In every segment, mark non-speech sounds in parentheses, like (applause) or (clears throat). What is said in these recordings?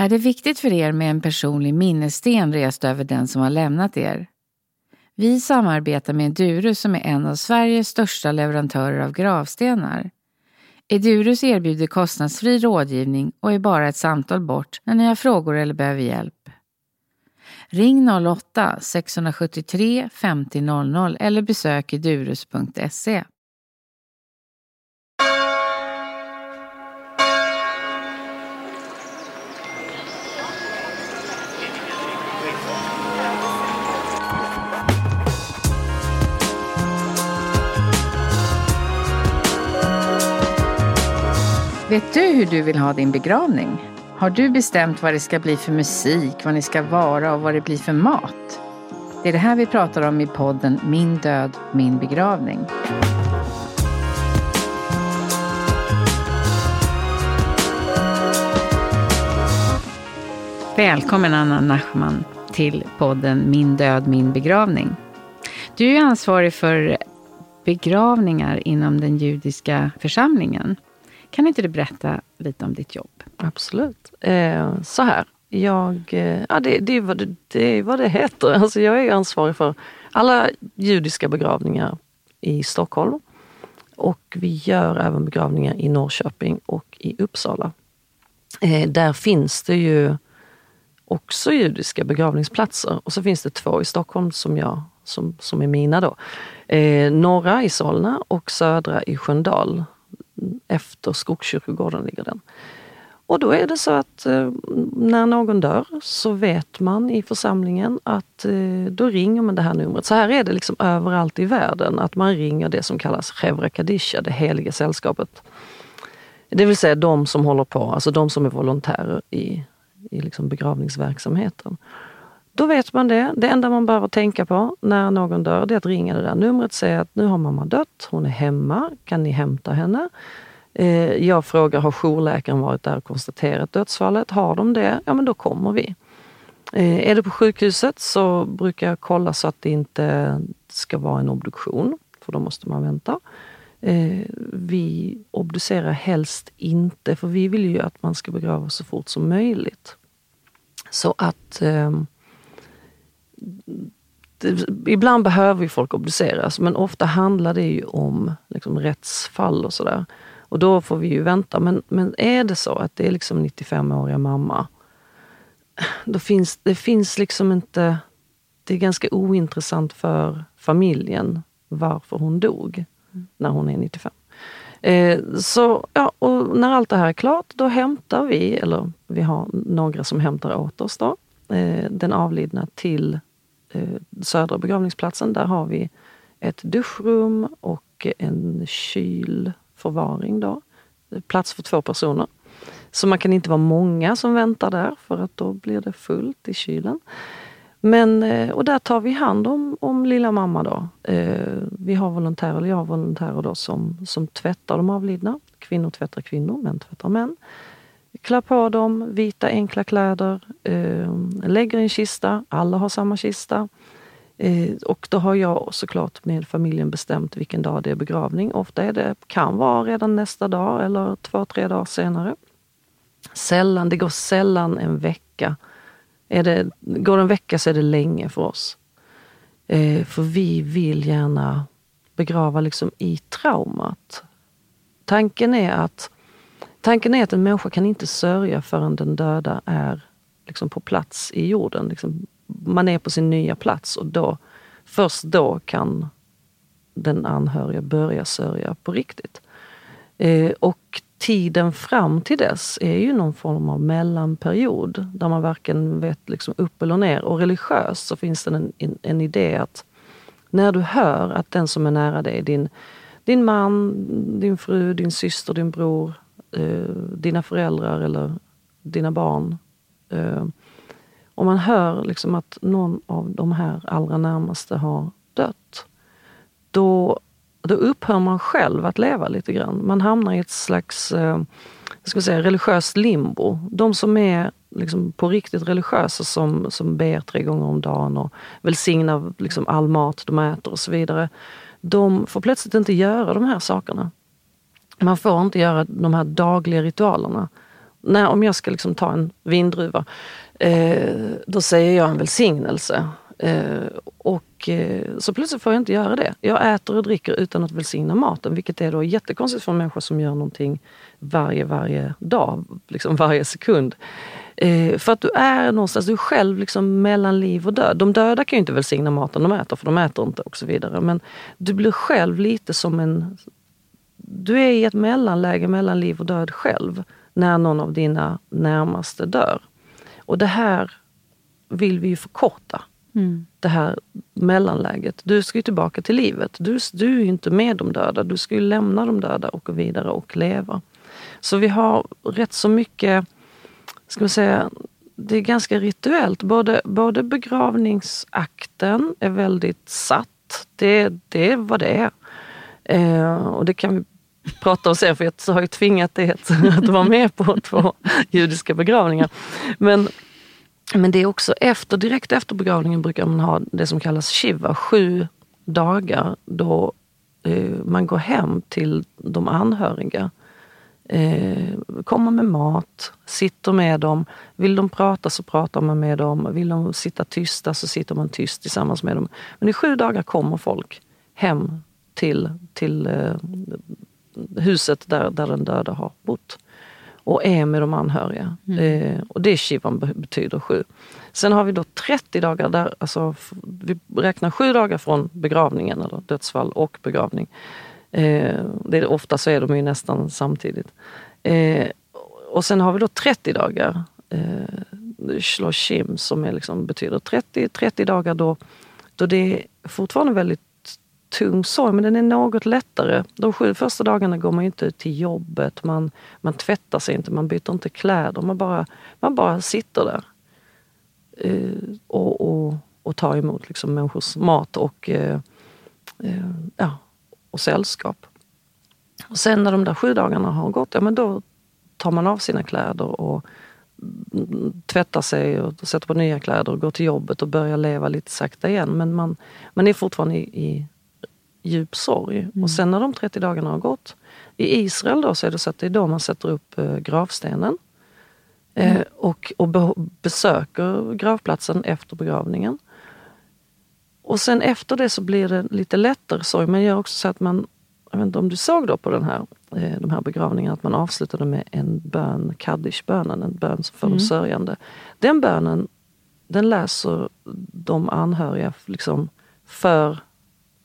Är det viktigt för er med en personlig minnessten rest över den som har lämnat er? Vi samarbetar med Durus som är en av Sveriges största leverantörer av gravstenar. Edurus erbjuder kostnadsfri rådgivning och är bara ett samtal bort när ni har frågor eller behöver hjälp. Ring 08-673 50 00 eller besök edurus.se. Vet du hur du vill ha din begravning? Har du bestämt vad det ska bli för musik, vad ni ska vara och vad det blir för mat? Det är det här vi pratar om i podden Min död, min begravning. Välkommen Anna Nachman till podden Min död, min begravning. Du är ansvarig för begravningar inom den judiska församlingen. Kan inte du berätta lite om ditt jobb? Absolut. Eh, så här, jag, eh, ja, det, det, är vad det, det är vad det heter. Alltså jag är ansvarig för alla judiska begravningar i Stockholm. Och vi gör även begravningar i Norrköping och i Uppsala. Eh, där finns det ju också judiska begravningsplatser och så finns det två i Stockholm som, jag, som, som är mina. Då. Eh, norra i Solna och södra i Sköndal efter Skogskyrkogården ligger den. Och då är det så att eh, när någon dör så vet man i församlingen att eh, då ringer man det här numret. Så här är det liksom överallt i världen, att man ringer det som kallas Chevra Kadisha, det heliga sällskapet. Det vill säga de som håller på, alltså de som är volontärer i, i liksom begravningsverksamheten. Då vet man det. Det enda man behöver tänka på när någon dör, det är att ringa det där numret och säga att nu har mamma dött, hon är hemma, kan ni hämta henne? Eh, jag frågar, har jourläkaren varit där och konstaterat dödsfallet? Har de det, ja men då kommer vi. Eh, är det på sjukhuset så brukar jag kolla så att det inte ska vara en obduktion, för då måste man vänta. Eh, vi obducerar helst inte, för vi vill ju att man ska begrava så fort som möjligt. Så att ehm, ibland behöver ju folk obduceras men ofta handlar det ju om liksom, rättsfall och sådär. Och då får vi ju vänta. Men, men är det så att det är liksom 95-åriga mamma, då finns det finns liksom inte... Det är ganska ointressant för familjen varför hon dog när hon är 95. Eh, så ja, och när allt det här är klart, då hämtar vi, eller vi har några som hämtar åt oss då, eh, den avlidna till Eh, södra begravningsplatsen. Där har vi ett duschrum och en kylförvaring. Då. Plats för två personer. Så man kan inte vara många som väntar där för att då blir det fullt i kylen. Men, eh, och där tar vi hand om, om lilla mamma då. Eh, vi har volontärer, eller jag har volontärer då som, som tvättar de avlidna. Kvinnor tvättar kvinnor, män tvättar män klär på dem vita enkla kläder, eh, lägger i en kista, alla har samma kista. Eh, och då har jag såklart med familjen bestämt vilken dag det är begravning. Ofta är det, kan vara redan nästa dag eller två, tre dagar senare. Sällan, det går sällan en vecka. Är det, går det en vecka så är det länge för oss. Eh, för vi vill gärna begrava liksom i traumat. Tanken är att Tanken är att en människa kan inte sörja förrän den döda är liksom på plats i jorden. Liksom, man är på sin nya plats och då, först då kan den anhöriga börja sörja på riktigt. Eh, och tiden fram till dess är ju någon form av mellanperiod där man varken vet liksom upp eller ner. Och religiöst så finns det en, en, en idé att när du hör att den som är nära dig, din, din man, din fru, din syster, din bror, eh, dina föräldrar eller dina barn. Eh, om man hör liksom att någon av de här allra närmaste har dött, då, då upphör man själv att leva lite grann. Man hamnar i ett slags eh, ska säga, religiöst limbo. De som är liksom på riktigt religiösa som, som ber tre gånger om dagen och välsignar liksom all mat de äter och så vidare. De får plötsligt inte göra de här sakerna. Man får inte göra de här dagliga ritualerna. när, om jag ska liksom ta en vindruva, eh, då säger jag en välsignelse. Eh, och eh, så plötsligt får jag inte göra det. Jag äter och dricker utan att välsigna maten, vilket är då jättekonstigt för en människa som gör någonting varje, varje dag, liksom varje sekund. Eh, för att du är någonstans, du är själv liksom mellan liv och död. De döda kan ju inte välsigna maten de äter, för de äter inte och så vidare. Men du blir själv lite som en... Du är i ett mellanläge mellan liv och död själv, när någon av dina närmaste dör. Och det här vill vi ju förkorta. Mm. Det här mellanläget. Du ska ju tillbaka till livet. Du, du är ju inte med de döda. Du ska ju lämna de döda och gå vidare och leva. Så vi har rätt så mycket, ska man säga, det är ganska rituellt. Både, både begravningsakten är väldigt satt. Det, det är vad det är. Eh, och det kan vi prata om sen, för jag har ju tvingat dig att, (laughs) att vara med på två judiska begravningar. Men men det är också efter, direkt efter begravningen brukar man ha det som kallas shiva, sju dagar då eh, man går hem till de anhöriga. Eh, kommer med mat, sitter med dem. Vill de prata så pratar man med dem. Vill de sitta tysta så sitter man tyst tillsammans med dem. Men i sju dagar kommer folk hem till, till eh, huset där, där den döda har bott och är med de anhöriga. Mm. Eh, och det Shivan betyder sju. Sen har vi då 30 dagar där, alltså vi räknar sju dagar från begravningen eller dödsfall och begravning. Eh, det är, ofta så är de ju nästan samtidigt. Eh, och sen har vi då 30 dagar, eh, shloshim som är liksom, betyder 30, 30 dagar då, då det är fortfarande väldigt tung sorg, men den är något lättare. De sju första dagarna går man inte till jobbet, man, man tvättar sig inte, man byter inte kläder. Man bara, man bara sitter där eh, och, och, och tar emot liksom människors mat och, eh, eh, ja, och sällskap. Och sen när de där sju dagarna har gått, ja men då tar man av sina kläder och tvättar sig och sätter på nya kläder och går till jobbet och börjar leva lite sakta igen. Men man, man är fortfarande i, i djup sorg. Mm. Och sen när de 30 dagarna har gått, i Israel då så är det så att det är då man sätter upp eh, gravstenen. Eh, mm. och, och be besöker gravplatsen efter begravningen. Och sen efter det så blir det lite lättare sorg. Man gör också så att man, jag vet inte om du såg då på den här, eh, de här begravningarna, att man avslutade med en bön, kaddish-bönen, en bön för mm. de sörjande. Den bönen, den läser de anhöriga liksom för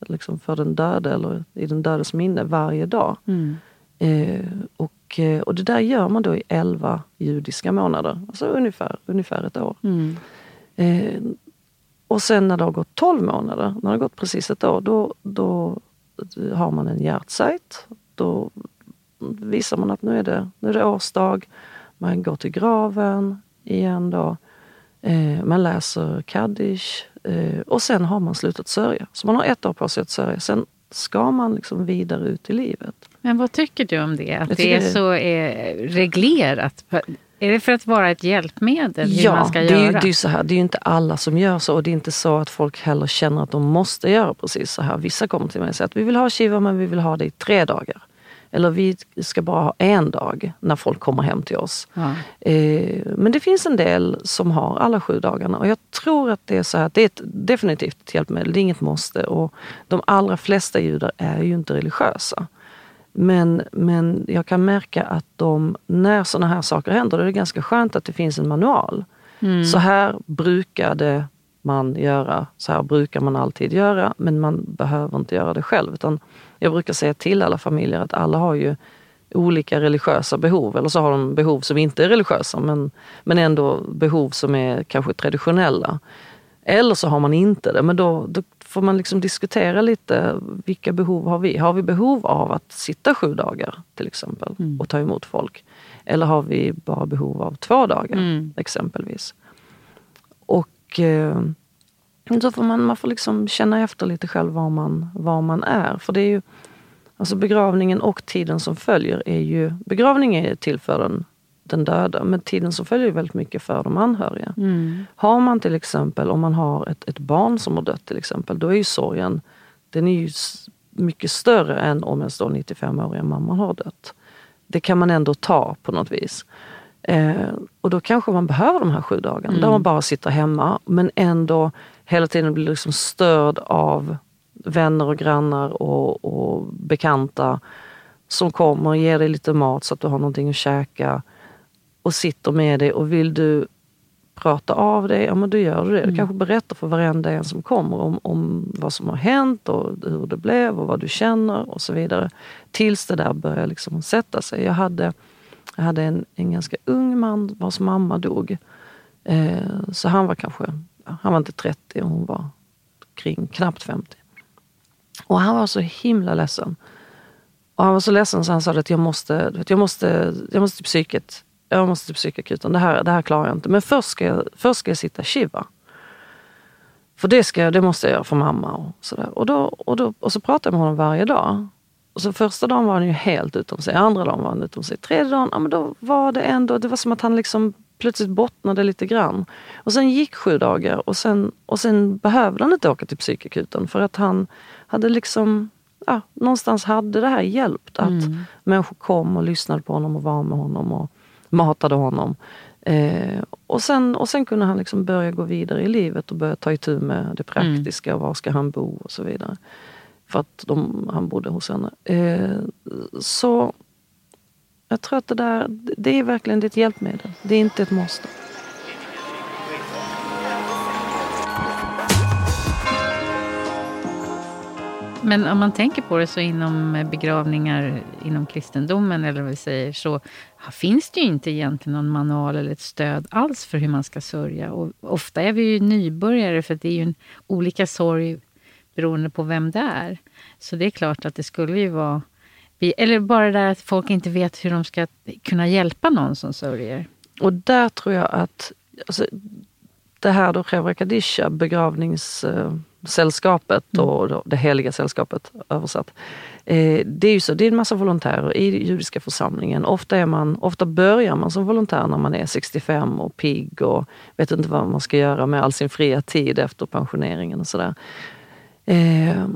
liksom för den döde eller i den dödes minne varje dag. Mm. Eh, och, eh, och det där gör man då i 11 judiska månader, alltså ungefär, ungefär ett år. Mm. Eh, och sen när det har gått 12 månader, när det har gått precis ett år, då, då har man en hjärtsajt. Då visar man att nu är det, nu är det årsdag. Man går till graven igen då. Eh, man läser Kaddish och sen har man slutat sörja. Så man har ett år på sig att sörja. Sen ska man liksom vidare ut i livet. Men vad tycker du om det? Att det är så är reglerat? Är det för att vara ett hjälpmedel? Hur ja, man ska det göra? är, ju, det är så här. Det är ju inte alla som gör så och det är inte så att folk heller känner att de måste göra precis så här. Vissa kommer till mig och säger att vi vill ha Shiva men vi vill ha det i tre dagar. Eller vi ska bara ha en dag när folk kommer hem till oss. Ja. Eh, men det finns en del som har alla sju dagarna och jag tror att det är så här att det är ett, definitivt ett hjälpmedel, det är inget måste. Och de allra flesta judar är ju inte religiösa. Men, men jag kan märka att de, när sådana här saker händer, då är det ganska skönt att det finns en manual. Mm. Så här brukade man göra, så här brukar man alltid göra, men man behöver inte göra det själv. Utan jag brukar säga till alla familjer att alla har ju olika religiösa behov, eller så har de behov som inte är religiösa men, men ändå behov som är kanske traditionella. Eller så har man inte det, men då, då får man liksom diskutera lite vilka behov har vi? Har vi behov av att sitta sju dagar till exempel mm. och ta emot folk? Eller har vi bara behov av två dagar mm. exempelvis? Och eh, får man, man får liksom känna efter lite själv var man, var man är. För det är ju, alltså begravningen och tiden som följer är ju, begravningen är till för den, den döda, men tiden som följer är väldigt mycket för de anhöriga. Mm. Har man till exempel, om man har ett, ett barn som har dött till exempel, då är ju sorgen, den är ju mycket större än om ens 95-åriga mamma har dött. Det kan man ändå ta på något vis. Eh, och då kanske man behöver de här sju dagarna mm. där man bara sitter hemma men ändå hela tiden blir liksom störd av vänner och grannar och, och bekanta som kommer och ger dig lite mat så att du har någonting att käka och sitter med dig och vill du prata av dig, ja men då gör du det. Du mm. kanske berättar för varenda en som kommer om, om vad som har hänt och hur det blev och vad du känner och så vidare. Tills det där börjar liksom sätta sig. Jag hade, jag hade en, en ganska ung man vars mamma dog. Eh, så han var kanske, han var inte 30 och hon var kring knappt 50. Och han var så himla ledsen. Och han var så ledsen så han sa att jag måste, jag måste, jag måste till psyket. Jag måste till psykakuten. Det här, det här klarar jag inte. Men först ska jag, först ska jag sitta shiva. För det, ska, det måste jag göra för mamma. Och, sådär. Och, då, och, då, och så pratade jag med honom varje dag. Och så första dagen var han ju helt utom sig. Andra dagen var han utom sig. Tredje dagen, ja, men då var det ändå, det var som att han liksom plötsligt bottnade lite grann. Och sen gick sju dagar och sen, och sen behövde han inte åka till psykakuten för att han hade liksom ja, någonstans hade det här hjälpt. Att mm. människor kom och lyssnade på honom och var med honom och matade honom. Eh, och, sen, och sen kunde han liksom börja gå vidare i livet och börja ta itu med det praktiska. Mm. Var ska han bo och så vidare. För att de, han bodde hos henne. Eh, så jag tror att det där, det är verkligen ett hjälpmedel. Det är inte ett måste. Men om man tänker på det så inom begravningar inom kristendomen eller vad vi säger så finns det ju inte egentligen någon manual eller ett stöd alls för hur man ska sörja. Och ofta är vi ju nybörjare för det är ju en olika sorg beroende på vem det är. Så det är klart att det skulle ju vara eller bara det att folk inte vet hur de ska kunna hjälpa någon som sörjer. Och där tror jag att alltså, det här då Chevra Kadisha, begravningssällskapet mm. och det heliga sällskapet översatt. Eh, det är ju så, det är en massa volontärer i judiska församlingen. Ofta, är man, ofta börjar man som volontär när man är 65 och pigg och vet inte vad man ska göra med all sin fria tid efter pensioneringen och sådär. Eh,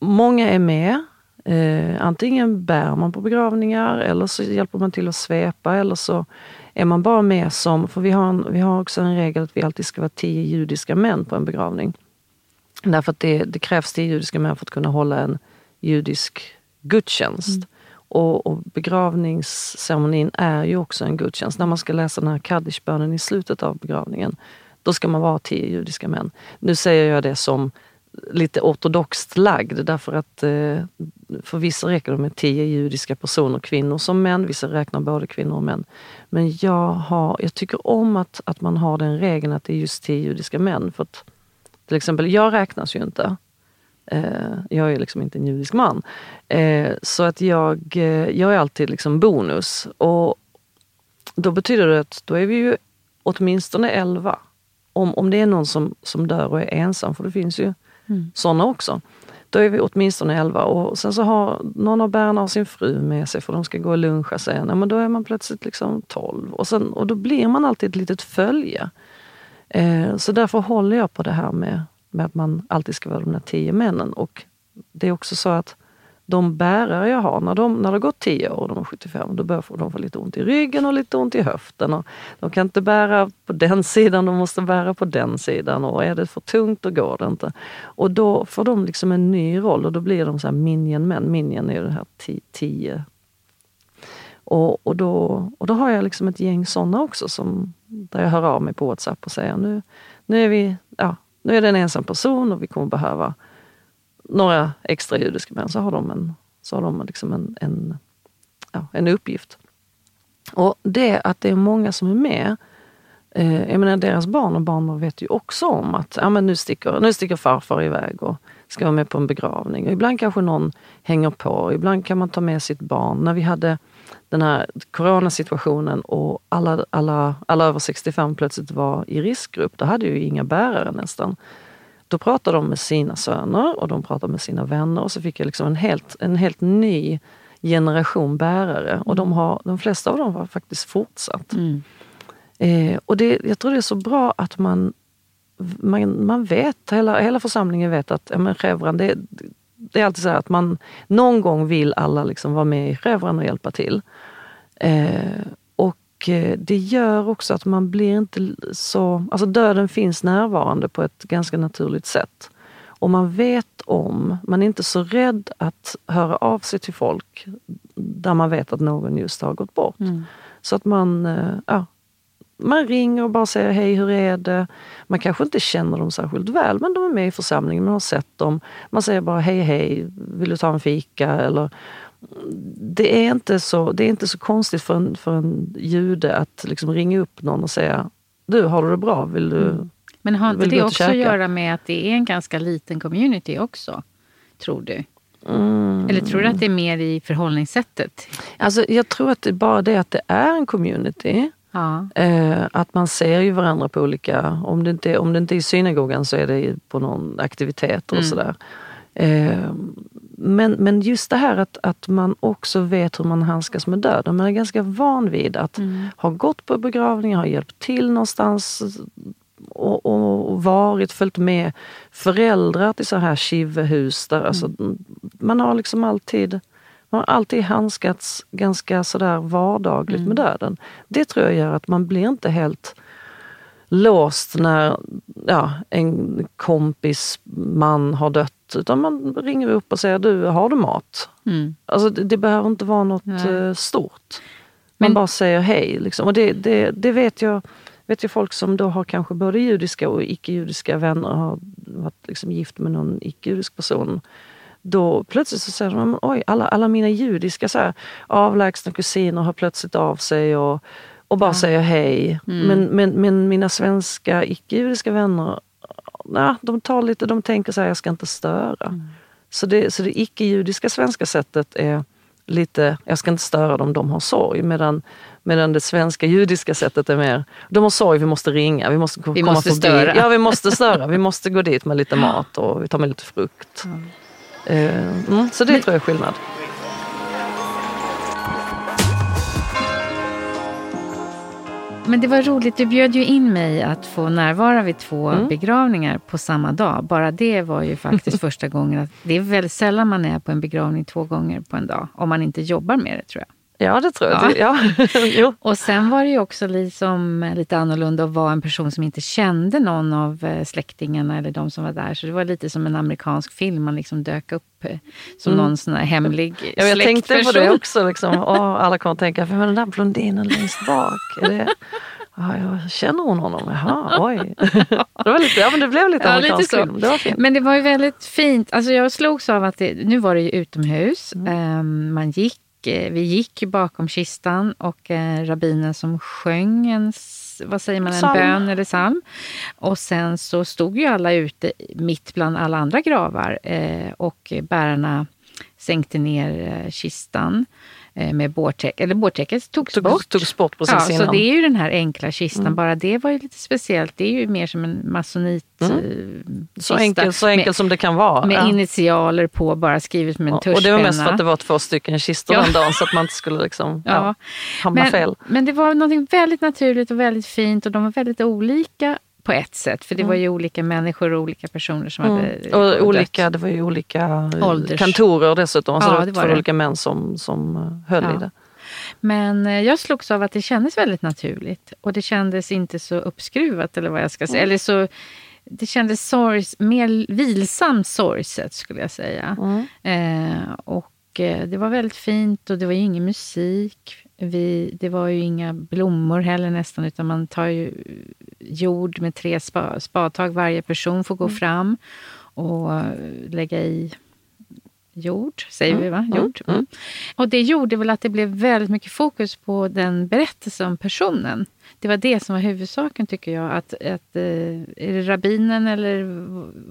många är med Eh, antingen bär man på begravningar eller så hjälper man till att svepa eller så är man bara med som, för vi har, en, vi har också en regel att vi alltid ska vara tio judiska män på en begravning. Därför att det, det krävs tio judiska män för att kunna hålla en judisk gudstjänst. Mm. Och, och begravningsceremonin är ju också en gudstjänst. När man ska läsa den här kaddish i slutet av begravningen, då ska man vara tio judiska män. Nu säger jag det som lite ortodoxt lagd därför att eh, för vissa räcker det med tio judiska personer, kvinnor som män. Vissa räknar både kvinnor och män. Men jag, har, jag tycker om att, att man har den regeln att det är just tio judiska män. För att, till exempel, jag räknas ju inte. Eh, jag är liksom inte en judisk man. Eh, så att jag, eh, jag är alltid liksom bonus. Och då betyder det att då är vi ju åtminstone elva. Om, om det är någon som, som dör och är ensam, för det finns ju mm. sådana också. Då är vi åtminstone elva och sen så har någon av bärarna har sin fru med sig för de ska gå och luncha sen. Ja, men då är man plötsligt liksom 12 och, sen, och då blir man alltid ett litet följe. Eh, så därför håller jag på det här med, med att man alltid ska vara de där tio männen. Och det är också så att de bärare jag har, när, de, när det har gått 10 år och de är 75, då börjar de få lite ont i ryggen och lite ont i höften. Och de kan inte bära på den (laughs) sidan, de måste bära på den sidan. Och är det för tungt, då går det inte. Och då får de liksom en ny roll och då blir de så här minion-män. Minion är ju det här 10. Och, och, då, och då har jag liksom ett gäng sådana också, som, där jag hör av mig på Whatsapp och säger nu, nu, är vi, ja, nu är det en ensam person och vi kommer behöva några extra judiska män så har de en, så har de liksom en, en, ja, en uppgift. Och det att det är många som är med, eh, jag menar deras barn och barnbarn vet ju också om att ja, men nu, sticker, nu sticker farfar iväg och ska vara med på en begravning. Och ibland kanske någon hänger på, ibland kan man ta med sitt barn. När vi hade den här coronasituationen och alla, alla, alla över 65 plötsligt var i riskgrupp, då hade ju inga bärare nästan. Då pratade de med sina söner och de pratade med sina vänner och så fick jag liksom en helt, en helt ny generation bärare. Och de, har, de flesta av dem har faktiskt fortsatt. Mm. Eh, och det, jag tror det är så bra att man, man, man vet, hela, hela församlingen vet att ja, men Chevran, det, det är alltid så att man någon gång vill alla liksom vara med i Chevran och hjälpa till. Eh, och eh, det gör också att man blir inte så... Alltså döden finns närvarande på ett ganska naturligt sätt. Och man vet om, man är inte så rädd att höra av sig till folk där man vet att någon just har gått bort. Mm. Så att man, eh, ja, man ringer och bara säger hej, hur är det? Man kanske inte känner dem särskilt väl, men de är med i församlingen, man har sett dem. Man säger bara hej, hej, vill du ta en fika? Eller, det, är inte så, det är inte så konstigt för en, för en jude att liksom ringa upp någon och säga du, har du det bra? Vill du, mm. Men har inte det också att göra med att det är en ganska liten community också? Tror du? Mm. Eller tror du att det är mer i förhållningssättet? Alltså, jag tror att det är bara det att det är en community. Ja. Eh, att man ser ju varandra på olika, om det, inte, om det inte är i synagogan så är det på någon aktivitet och mm. sådär. Eh, men, men just det här att, att man också vet hur man handskas med döden. Man är ganska van vid att mm. ha gått på begravningar, ha hjälpt till någonstans och, och, varit, följt med föräldrar till så här kivehus. Där, alltså, mm. Man har liksom alltid man har alltid handskats ganska sådär vardagligt mm. med döden. Det tror jag gör att man blir inte helt låst när ja, en kompis man har dött. Utan man ringer upp och säger, du har du mat? Mm. Alltså det, det, behöver inte vara något Nej. stort. Man Men, bara säger hej. Liksom. Och det, det, det vet jag vet jag folk som då har kanske både judiska och icke-judiska vänner, har varit liksom gift med någon icke-judisk person. Då plötsligt så säger de, oj, alla, alla mina judiska så här, avlägsna kusiner har plötsligt av sig och, och bara ja. säger hej. Mm. Men, men, men mina svenska icke-judiska vänner, nej, de tar lite, de tänker så här, jag ska inte störa. Mm. Så det, så det icke-judiska svenska sättet är lite, jag ska inte störa dem, de har sorg. Medan, medan det svenska judiska sättet är mer, de har sorg, vi måste ringa, vi måste vi komma måste förbi. Störa. Ja, vi måste störa. Vi måste gå dit med lite mat och vi tar med lite frukt. Mm. Mm, så det Men, tror jag är skillnad. Men det var roligt, du bjöd ju in mig att få närvara vid två mm. begravningar på samma dag. Bara det var ju faktiskt (laughs) första gången. Det är väldigt sällan man är på en begravning två gånger på en dag. Om man inte jobbar med det tror jag. Ja, det tror jag. Ja. ja. (laughs) och sen var det ju också liksom lite annorlunda att vara en person som inte kände någon av eh, släktingarna eller de som var där. Så det var lite som en amerikansk film. Man liksom dök upp eh, som mm. någon sån här hemlig ja, Jag tänkte på det också. Liksom. (laughs) Oh, alla kommer att tänka, vem är den där blondinen längst bak? Är det... Ja, jag känner hon honom? Jaha, oj. (laughs) Det, var lite, ja, men det blev lite ja, amerikansk lite film. Det var fint. Men det var ju väldigt fint. Alltså jag slogs av att det, nu var det ju utomhus. Mm. Um, man gick Eh, vi gick bakom kistan och eh, rabbinen som sjöng en vad säger man, en bön eller psalm. Och sen så stod ju alla ute mitt bland alla andra gravar eh, och bärarna sänkte ner kistan. Eh, med bårtäck, eller bårtäcket togs Tog, bort. Togs bort precis ja, innan. Så det är ju den här enkla kistan, mm. bara det var ju lite speciellt. Det är ju mer som en masonit mm. Eh, så enkelt så enkel som det kan vara. Med ja. initialer på, bara skrivet med en tuschpenna. Och det var mest för att det var två stycken kistor ja. den dagen så att man inte skulle liksom, (laughs) ja. hamna men, fel. Men det var något väldigt naturligt och väldigt fint och de var väldigt olika på ett sätt. För det var ju olika människor och olika personer som mm. hade och olika, Det var ju olika Ålders. kantorer dessutom. Så ja, det var, det var olika män som, som eh, höll ja. i det. Men eh, jag slogs av att det kändes väldigt naturligt. Och det kändes inte så uppskruvat eller vad jag ska säga. Mm. Eller så, det kändes sorgs, mer vilsamt sorgset skulle jag säga. Mm. Eh, och eh, det var väldigt fint och det var ju ingen musik. Vi, det var ju inga blommor heller nästan, utan man tar ju jord med tre spa, spadtag. Varje person får gå mm. fram och lägga i jord, säger mm. vi va? Mm. Jord. Mm. Och det gjorde väl att det blev väldigt mycket fokus på den berättelsen om personen det var det som var huvudsaken tycker jag. Att, att, eh, är det rabbinen eller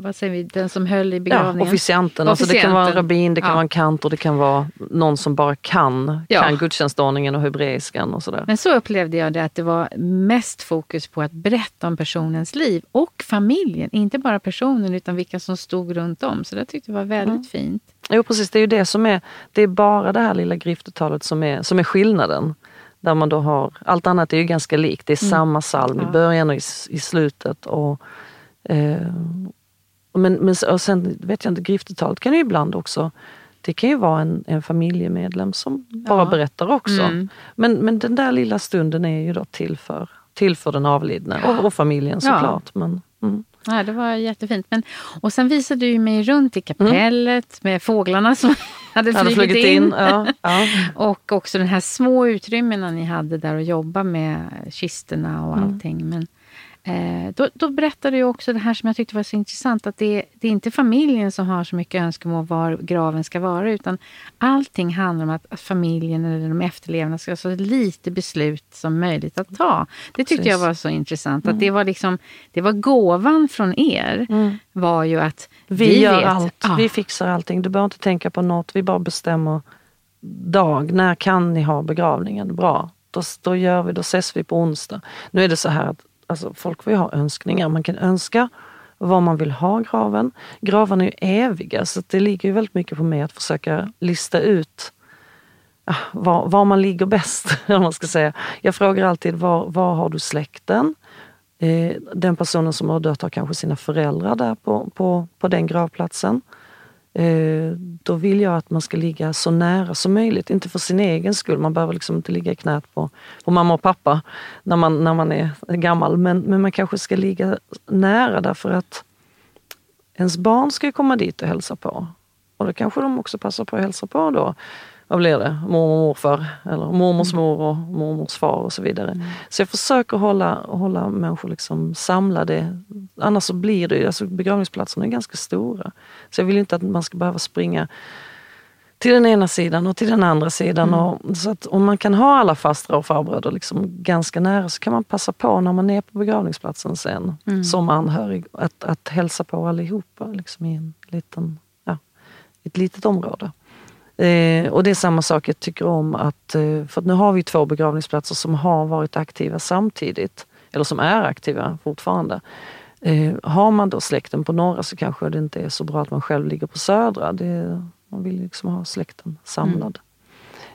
vad säger vi, den som höll i begravningen? Ja, officianten. Alltså det kan vara en rabbin, det kan ja. vara en kantor, det kan vara någon som bara kan, ja. kan gudstjänstordningen och hebreiskan och sådär. Men så upplevde jag det, att det var mest fokus på att berätta om personens liv och familjen. Inte bara personen utan vilka som stod runt om. Så det tyckte jag var väldigt mm. fint. Jo precis, det är ju det som är, det är bara det här lilla griftetalet som är, som är skillnaden. Där man då har, allt annat är ju ganska likt. Det är mm. samma psalm ja. i början och i, i slutet. Och, eh, men, men och sen vet jag inte, griftetalet kan ju ibland också Det kan ju vara en, en familjemedlem som bara Ja. berättar också. Mm. Men, men den där lilla stunden är ju då till för, till för den avlidne och, och familjen Ja. såklart. Men, mm. Ja, det var jättefint. Men, och sen visade du mig runt i kapellet med fåglarna som (laughs) hade flugit, flugit in. in. Ja, ja. (laughs) Och också de här små utrymmena ni hade där att jobba med kisterna och Mm. allting. Men, eh, då, då berättade du också det här som jag tyckte var så intressant. Att det, det är inte familjen som har så mycket önskemål var graven ska vara. Utan allting handlar om att, att familjen eller de efterlevande ska ha så lite beslut som möjligt att ta. Det tyckte Precis. jag var så intressant. Att det var liksom, det var gåvan från er. Var ju att Vi, gör vet, allt, Ja, vi fixar allting. Du behöver inte tänka på något, vi bara bestämmer dag. När kan ni ha begravningen? Bra, då, då gör vi, då ses vi på onsdag. Nu är det så här att alltså, folk får ju ha önskningar. Man kan önska var man vill ha graven. Gravarna är ju eviga så det ligger ju väldigt mycket på mig att försöka lista ut ah, var, var man ligger bäst. (laughs) om man ska säga. Jag frågar alltid var, var har du släkten? Eh, den personen som har dött har kanske sina föräldrar där på, på, på den gravplatsen. Eh, då vill jag att man ska ligga så nära som möjligt, inte för sin egen skull. Man behöver liksom inte ligga i knät på, på mamma och pappa när man, när man är gammal. Men, men man kanske ska ligga nära därför att ens barn ska komma dit och hälsa på. Och då kanske de också passar på att hälsa på då. Vad blir det? Mormor och morfar eller mormors mor och mormors far och så vidare. Så jag försöker hålla, hålla människor liksom samlade. Annars så blir det ju, alltså begravningsplatserna är ganska stora. Så jag vill inte att man ska behöva springa till den ena sidan och till den andra sidan. Och, så att om man kan ha alla fastrar och farbröder liksom ganska nära så kan man passa på när man är på begravningsplatsen sen som anhörig att, att hälsa på allihopa liksom i en liten, ja, ett litet område. Eh, och det är samma sak jag tycker om att, eh, för att nu har vi två begravningsplatser som har varit aktiva samtidigt, eller som är aktiva fortfarande. Eh, har man då släkten på norra så kanske det inte är så bra att man själv ligger på södra. Det, man vill liksom ha släkten samlad.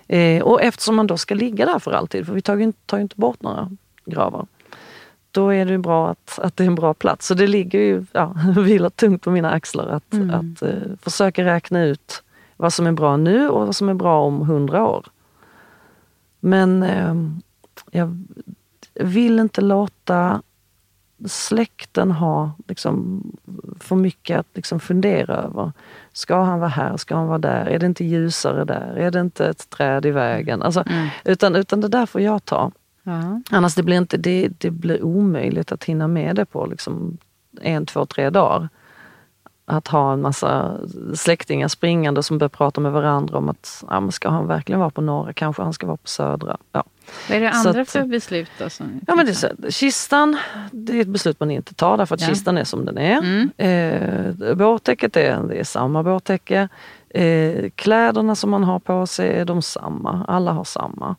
Eh, och eftersom man då ska ligga där för alltid, för vi tar ju inte, tar ju inte bort några gravar. Då är det bra att, att det är en bra plats. Så det ligger ju, ja, (laughs) vilar tungt på mina axlar att, att eh, försöka räkna ut vad som är bra nu och vad som är bra om hundra år. Men eh, jag vill inte låta släkten ha liksom, för mycket att liksom, fundera över. Ska han vara här? Ska han vara där? Är det inte ljusare där? Är det inte ett träd i vägen? Alltså, utan, utan det där får jag ta. ja. Annars det blir inte, det, det blir omöjligt att hinna med det på liksom en, två, tre dagar. Att ha en massa släktingar springande som börjar prata med varandra om att ja, men ska han verkligen vara på norra? Kanske han ska vara på södra. Ja. Vad är det andra att- för beslut då? Ja, men det är så, kistan, det är ett beslut man inte tar därför att Ja. kistan är som den är. Mm. Eh, bårtäcket är, det är samma bårtäcke. Eh, kläderna som man har på sig är de samma. Alla har samma.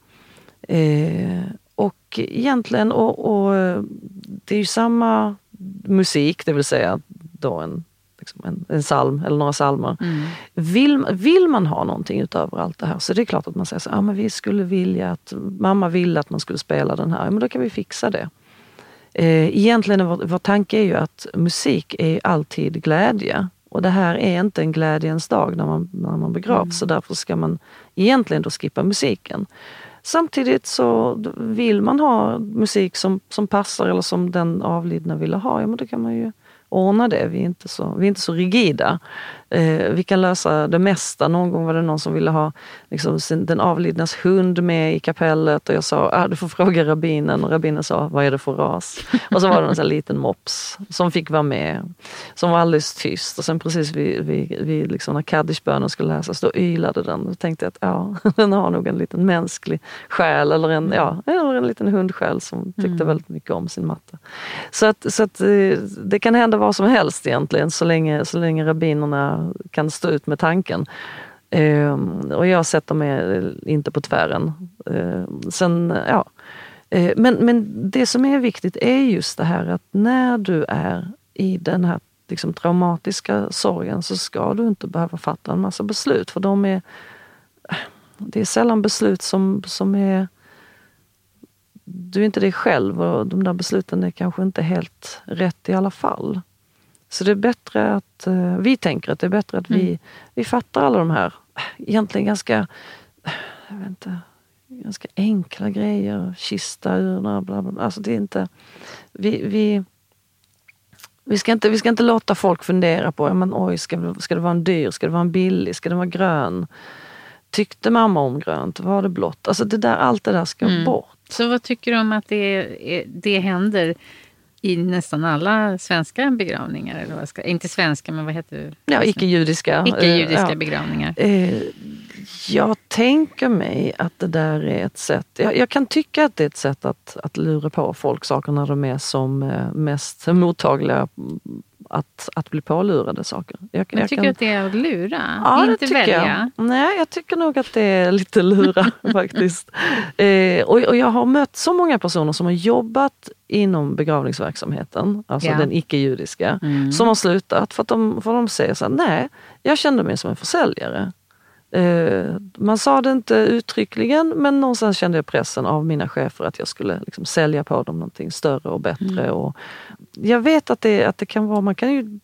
Eh, och egentligen, och, och, eh, det är ju samma musik, det vill säga då en, liksom en, en psalm eller några psalmer. Mm. Vill, vill man ha någonting utöver allt det här så det är klart att man säger så ah, men vi skulle vilja att mamma ville att man skulle spela den här, ja, men då kan vi fixa det. Eh, egentligen vår, vår tanke är ju att musik är alltid glädje. Och det här är inte en glädjens dag när man, när man begravs så därför ska man egentligen då skippa musiken. Samtidigt så vill man ha musik som, som passar eller som den avlidna ville ha, ja men då kan man ju ordna det. Vi är inte så, vi är inte så rigida. Eh, vi kan lösa det mesta. Någon gång var det någon som ville ha liksom, sin, den avlidnas hund med i kapellet och jag sa ah, du får fråga rabbinen och rabbinen sa vad är det för ras? Och så var det en sån liten mops som fick vara med. Som var alldeles tyst och sen precis vid, vid, vid liksom när kaddischbönen skulle läsas då ylade den. Då tänkte jag att ja, (laughs) den har nog en liten mänsklig själ eller en, ja, eller en liten hundsjäl som tyckte väldigt mycket om sin matte. Så att, så att eh, det kan hända vad som helst egentligen så länge, så länge rabbinerna kan stå ut med tanken. Eh, och jag sätter mig inte på tvären. Eh, sen, ja. Eh, men, men det som är viktigt är just det här att när du är i den här liksom, traumatiska sorgen så ska du inte behöva fatta en massa beslut för de är det är sällan beslut som, som är du är inte dig själv och de där besluten är kanske inte helt rätt i alla fall. Så det är bättre att, eh, vi tänker att det är bättre att vi, vi fattar alla de här egentligen ganska, jag vet inte, ganska enkla grejer. Kista, urna, bla bla. Alltså det är inte, vi, vi, vi, ska inte, vi ska inte låta folk fundera på, men, oj, ska, ska det vara en dyr, ska det vara en billig, ska det vara grön? Tyckte mamma om grönt? Var det blått? Alltså det där, allt det där ska mm. bort. Så vad tycker du om att det, det händer i nästan alla svenska begravningar? Eller vad ska, inte svenska, men vad heter det? Ja, icke-judiska. Icke-judiska ja. begravningar. Eh, jag tänker mig att det där är ett sätt, jag, jag, kan tycka att det är ett sätt att, att lura på folk saker när de är som eh, mest mottagliga att, att bli pålurade saker. Jag, Men jag tycker kan... att det är att lura? Ja, inte det välja? Jag. Nej, jag tycker nog att det är lite lura (laughs) faktiskt. Eh, och, och, jag har mött så många personer som har jobbat inom begravningsverksamheten, alltså ja. den icke-judiska, mm. som har slutat för att de, för de säger så här, nej, jag kände mig som en försäljare. Eh, man sa det inte uttryckligen men någonstans kände jag pressen av mina chefer att jag skulle liksom sälja på dem någonting större och bättre. Mm. Och jag vet att det, att det kan vara, man kan ju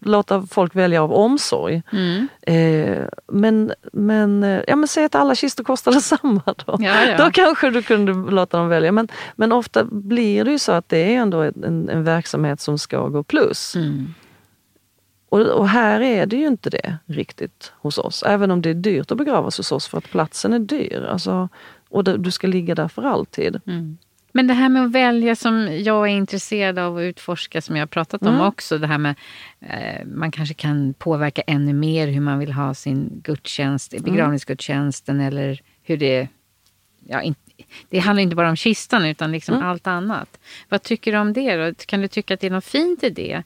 låta folk välja av omsorg. Mm. Eh, men, men, eh, ja, men säg att alla kistor kostar detsamma (laughs) då. Ja, ja. Då kanske du kunde låta dem välja. Men, men ofta blir det ju så att det är ändå en, en verksamhet som ska gå plus. Mm. Och, och, här är det ju inte det riktigt hos oss. Även om det är dyrt att begravas hos oss för att platsen är dyr. Alltså, och du ska ligga där för alltid. Mm. Men det här med att välja som jag är intresserad av att utforska som jag har pratat om mm. också. Det här med eh, man kanske kan påverka ännu mer hur man vill ha sin gudstjänst, mm. begravningsgudstjänsten eller hur det... Ja, in, det handlar inte bara om kistan utan liksom mm. allt annat. Vad tycker du om det då? Kan du tycka att det är något fint i det?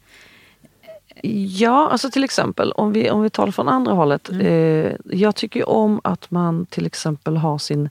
Ja, alltså till exempel om vi, om vi tar det från andra hållet. Mm. Eh, jag tycker om att man till exempel har sin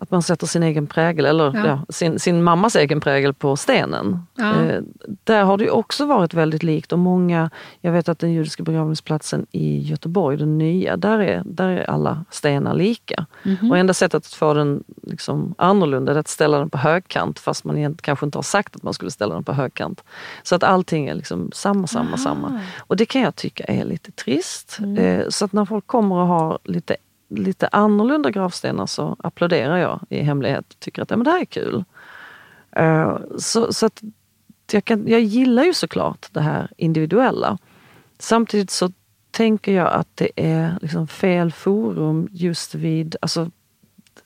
att man sätter sin egen prägel, eller ja. Ja, sin, sin mammas egen prägel på stenen. Ja. Eh, där har det också varit väldigt likt och många, jag vet att den judiska begravningsplatsen i Göteborg, den nya, där är, där är alla stenar lika. Mm -hmm. Och enda sättet att få den liksom annorlunda är att ställa den på högkant fast man kanske inte har sagt att man skulle ställa den på högkant. Så att allting är liksom samma, samma, Aha. samma. Och det kan jag tycka är lite trist. Mm. Eh, så att när folk kommer och har lite lite annorlunda gravstenar så applåderar jag i hemlighet och tycker att ja, men det här är kul. Uh, så, så att jag, kan, jag gillar ju såklart det här individuella. Samtidigt så tänker jag att det är liksom fel forum just vid, alltså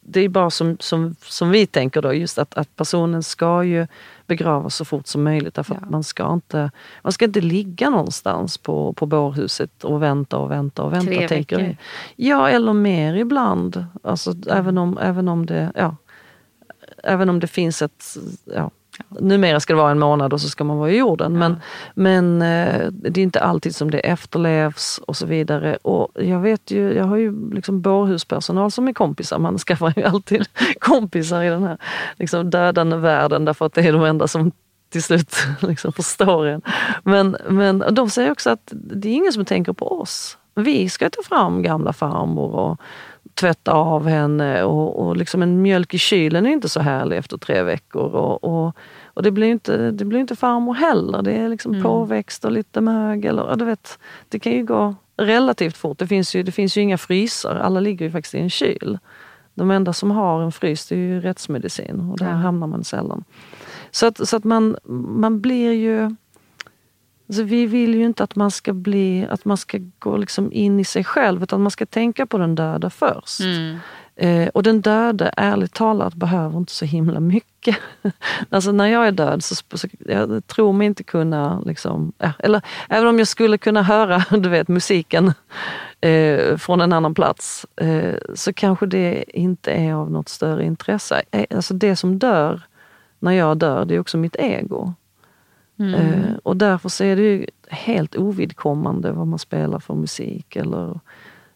det är bara som, som, som vi tänker då, just att, att personen ska ju begravas så fort som möjligt. Därför ja. man ska, inte, man ska inte ligga någonstans på, på bårhuset och vänta och vänta och vänta. Tre tänker veckor? Ja, eller mer ibland. Alltså, mm. även, om, även, om det, ja, även om det finns ett ja, Numera ska det vara en månad och så ska man vara i jorden. Men, men eh, det är inte alltid som det efterlevs och så vidare. Och jag vet ju, jag har ju liksom bårhuspersonal som är kompisar. Man skaffar ju alltid (laughs) kompisar i den här liksom dödande världen därför att det är de enda som till slut (laughs) liksom förstår en. Men, men de säger också att det är ingen som tänker på oss. Vi ska ta fram gamla farmor och tvätta av henne och, och liksom en mjölk i kylen är inte så härlig efter tre veckor. Och, och, och det blir inte, det blir inte farmor heller. Det är liksom mm. påväxt och lite mögel. Och, du vet, det kan ju gå relativt fort. Det finns, ju, det finns ju inga frysar. Alla ligger ju faktiskt i en kyl. De enda som har en frys det är ju rättsmedicin och där ja. hamnar man sällan. Så att, så att man, man blir ju Alltså vi vill ju inte att man ska bli, att man ska gå liksom in i sig själv utan man ska tänka på den döda först. Mm. Eh, och den döde, ärligt talat, behöver inte så himla mycket. (laughs) alltså när jag är död så, så jag tror mig inte kunna, liksom, ja, eller även om jag skulle kunna höra (laughs) du vet, musiken eh, från en annan plats eh, så kanske det inte är av något större intresse. Eh, alltså det som dör när jag dör, det är också mitt ego. Mm. Eh, och därför så är det ju helt ovidkommande vad man spelar för musik eller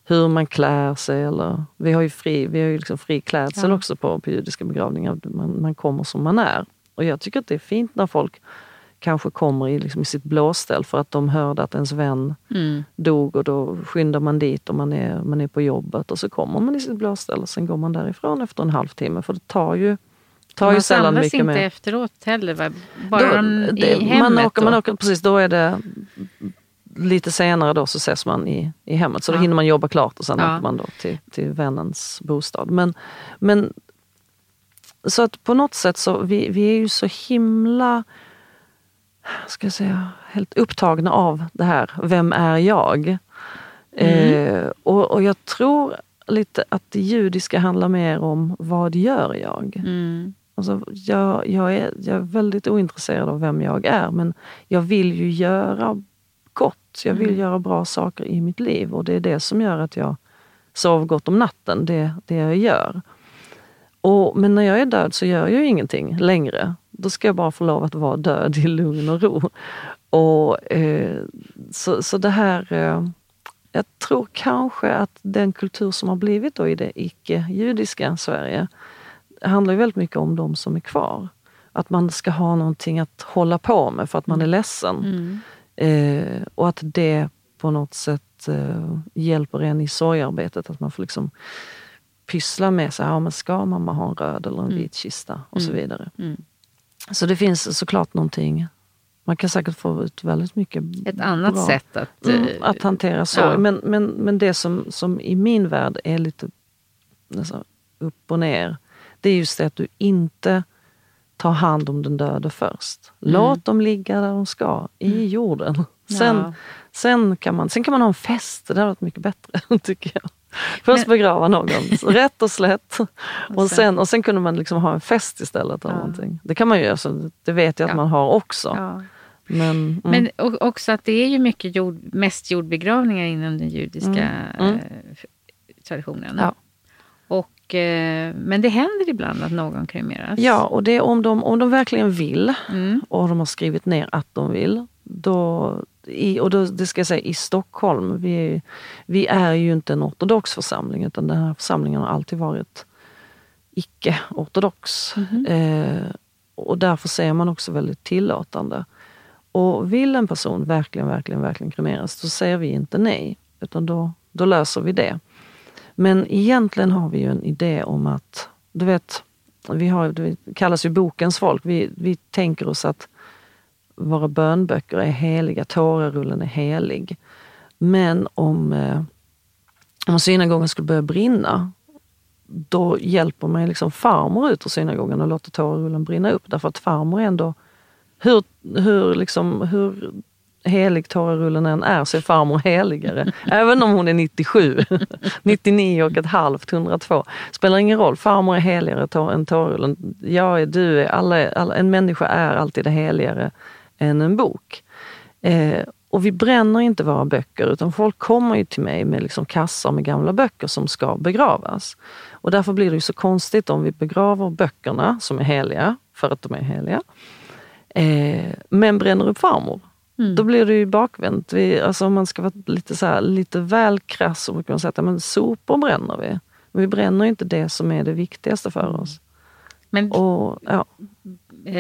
hur man klär sig. Eller, vi har ju fri, vi har ju liksom fri klädsel ja. också på, på judiska begravningar. Man, man kommer som man är. Och jag tycker att det är fint när folk kanske kommer i, liksom, i sitt blåställ för att de hörde att ens vän mm. dog och då skyndar man dit och man är, man är på jobbet och så kommer man i sitt blåställ och sen går man därifrån efter en halvtimme för det tar ju tar ju sällan mycket inte med. efteråt heller? Bara då, det, i hemmet? Man åker, man åker, precis, då är det lite senare då så ses man i, i hemmet. Så då Ja. hinner man jobba klart och sen Ja. åker man då till, till vännens bostad. Men, men så att på något sätt så vi, vi är ju så himla ska jag säga, helt upptagna av det här, vem är jag? Eh, och, och jag tror lite att det judiska handlar mer om vad gör jag? Mm. Alltså, jag, jag, är, jag är väldigt ointresserad av vem jag är men jag vill ju göra gott. Jag vill Mm. göra bra saker i mitt liv och det är det som gör att jag sover gott om natten, det, det jag gör. Och, men när jag är död så gör jag ju ingenting längre. Då ska jag bara få lov att vara död i lugn och ro. Och, eh, så, så det här... Eh, jag tror kanske att den kultur som har blivit då i det icke-judiska Sverige handlar ju väldigt mycket om de som är kvar. Att man ska ha någonting att hålla på med för att man är ledsen. Mm. Eh, och att det på något sätt eh, hjälper en i sorgarbetet. Att man får liksom pyssla med sig. Ja, men ska mamma ha en röd eller en vit kista? Och så Mm. vidare. Mm. Så det finns såklart någonting. Man kan säkert få ut väldigt mycket Ett annat bra. sätt att... Mm, eh, att hantera sorg. ja. Men, men, men det som, som i min värld är lite alltså, upp och ner, det är just det att du inte tar hand om den döde först. Låt dem ligga där de ska, i jorden. Sen, Mm. Ja. sen, kan man, sen kan man ha en fest, det hade varit mycket bättre (laughs) tycker jag. Först begrava någon, rätt och slätt. (laughs) Och sen- och sen kunde man liksom ha en fest istället. Eller Ja. någonting. Det kan man ju, alltså, det vet jag att Ja. man har också. Ja. Men, mm. Men också att det är ju mycket jord, mest jordbegravningar inom den judiska Mm. eh, f- traditionen. Ja. Och, eh, men det händer ibland att någon kremeras. Ja, och det är om de, om de verkligen vill Mm. och de har skrivit ner att de vill. Då, i, och då, det ska jag säga, i Stockholm, vi är, vi är ju inte en ortodox församling utan den här församlingen har alltid varit icke-ortodox. Mhm. Eh, och därför ser man också väldigt tillåtande. Och vill en person verkligen, verkligen, verkligen kremeras, då säger vi inte nej. Utan då, då löser vi det. Men egentligen har vi ju en idé om att, du vet, vi har, det kallas ju bokens folk. Vi, vi tänker oss att våra bönböcker är heliga, tårarullen är helig. Men om, eh, om synagogan skulle börja brinna, då hjälper man ju liksom farmor ut ur synagogan och låter tårarullen brinna upp. Därför att farmor ändå, hur, hur, liksom, hur helig tårarullen än är så är farmor heligare. (laughs) Även om hon är 97, 99 och ett halvt, 102. Spelar ingen roll, farmor är heligare än tårarullen. Jag är, du är, alla, alla, en människa är alltid heligare än en bok. Eh, och vi bränner inte våra böcker utan folk kommer ju till mig med liksom kassar med gamla böcker som ska begravas. Och därför blir det ju så konstigt om vi begraver böckerna som är heliga, för att de är heliga, eh, men bränner upp farmor. Mm. Då blir det ju bakvänt. Vi, alltså om man ska vara lite, så här, lite väl krass så brukar man säga att ja, men sopor bränner vi. Men vi bränner inte det som är det viktigaste för oss. Men Och, ja.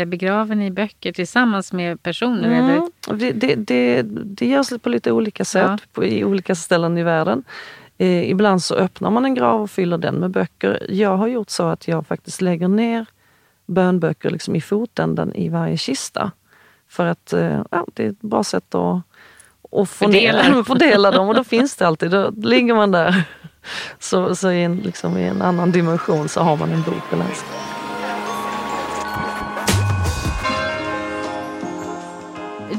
begraver ni böcker tillsammans med personer? Eller? Mm. Det, det, det, det görs på lite olika sätt Ja. på, i olika ställen i världen. Eh, ibland så öppnar man en grav och fyller den med böcker. Jag har gjort så att jag faktiskt lägger ner bönböcker liksom i fotänden i varje kista. För att eh, ja, det är ett bra sätt att, att få Fördela. ner, (laughs) fördela dem och då finns det alltid. Då ligger man där. Så, så i, en, liksom, i en annan dimension så har man en bok att läsa.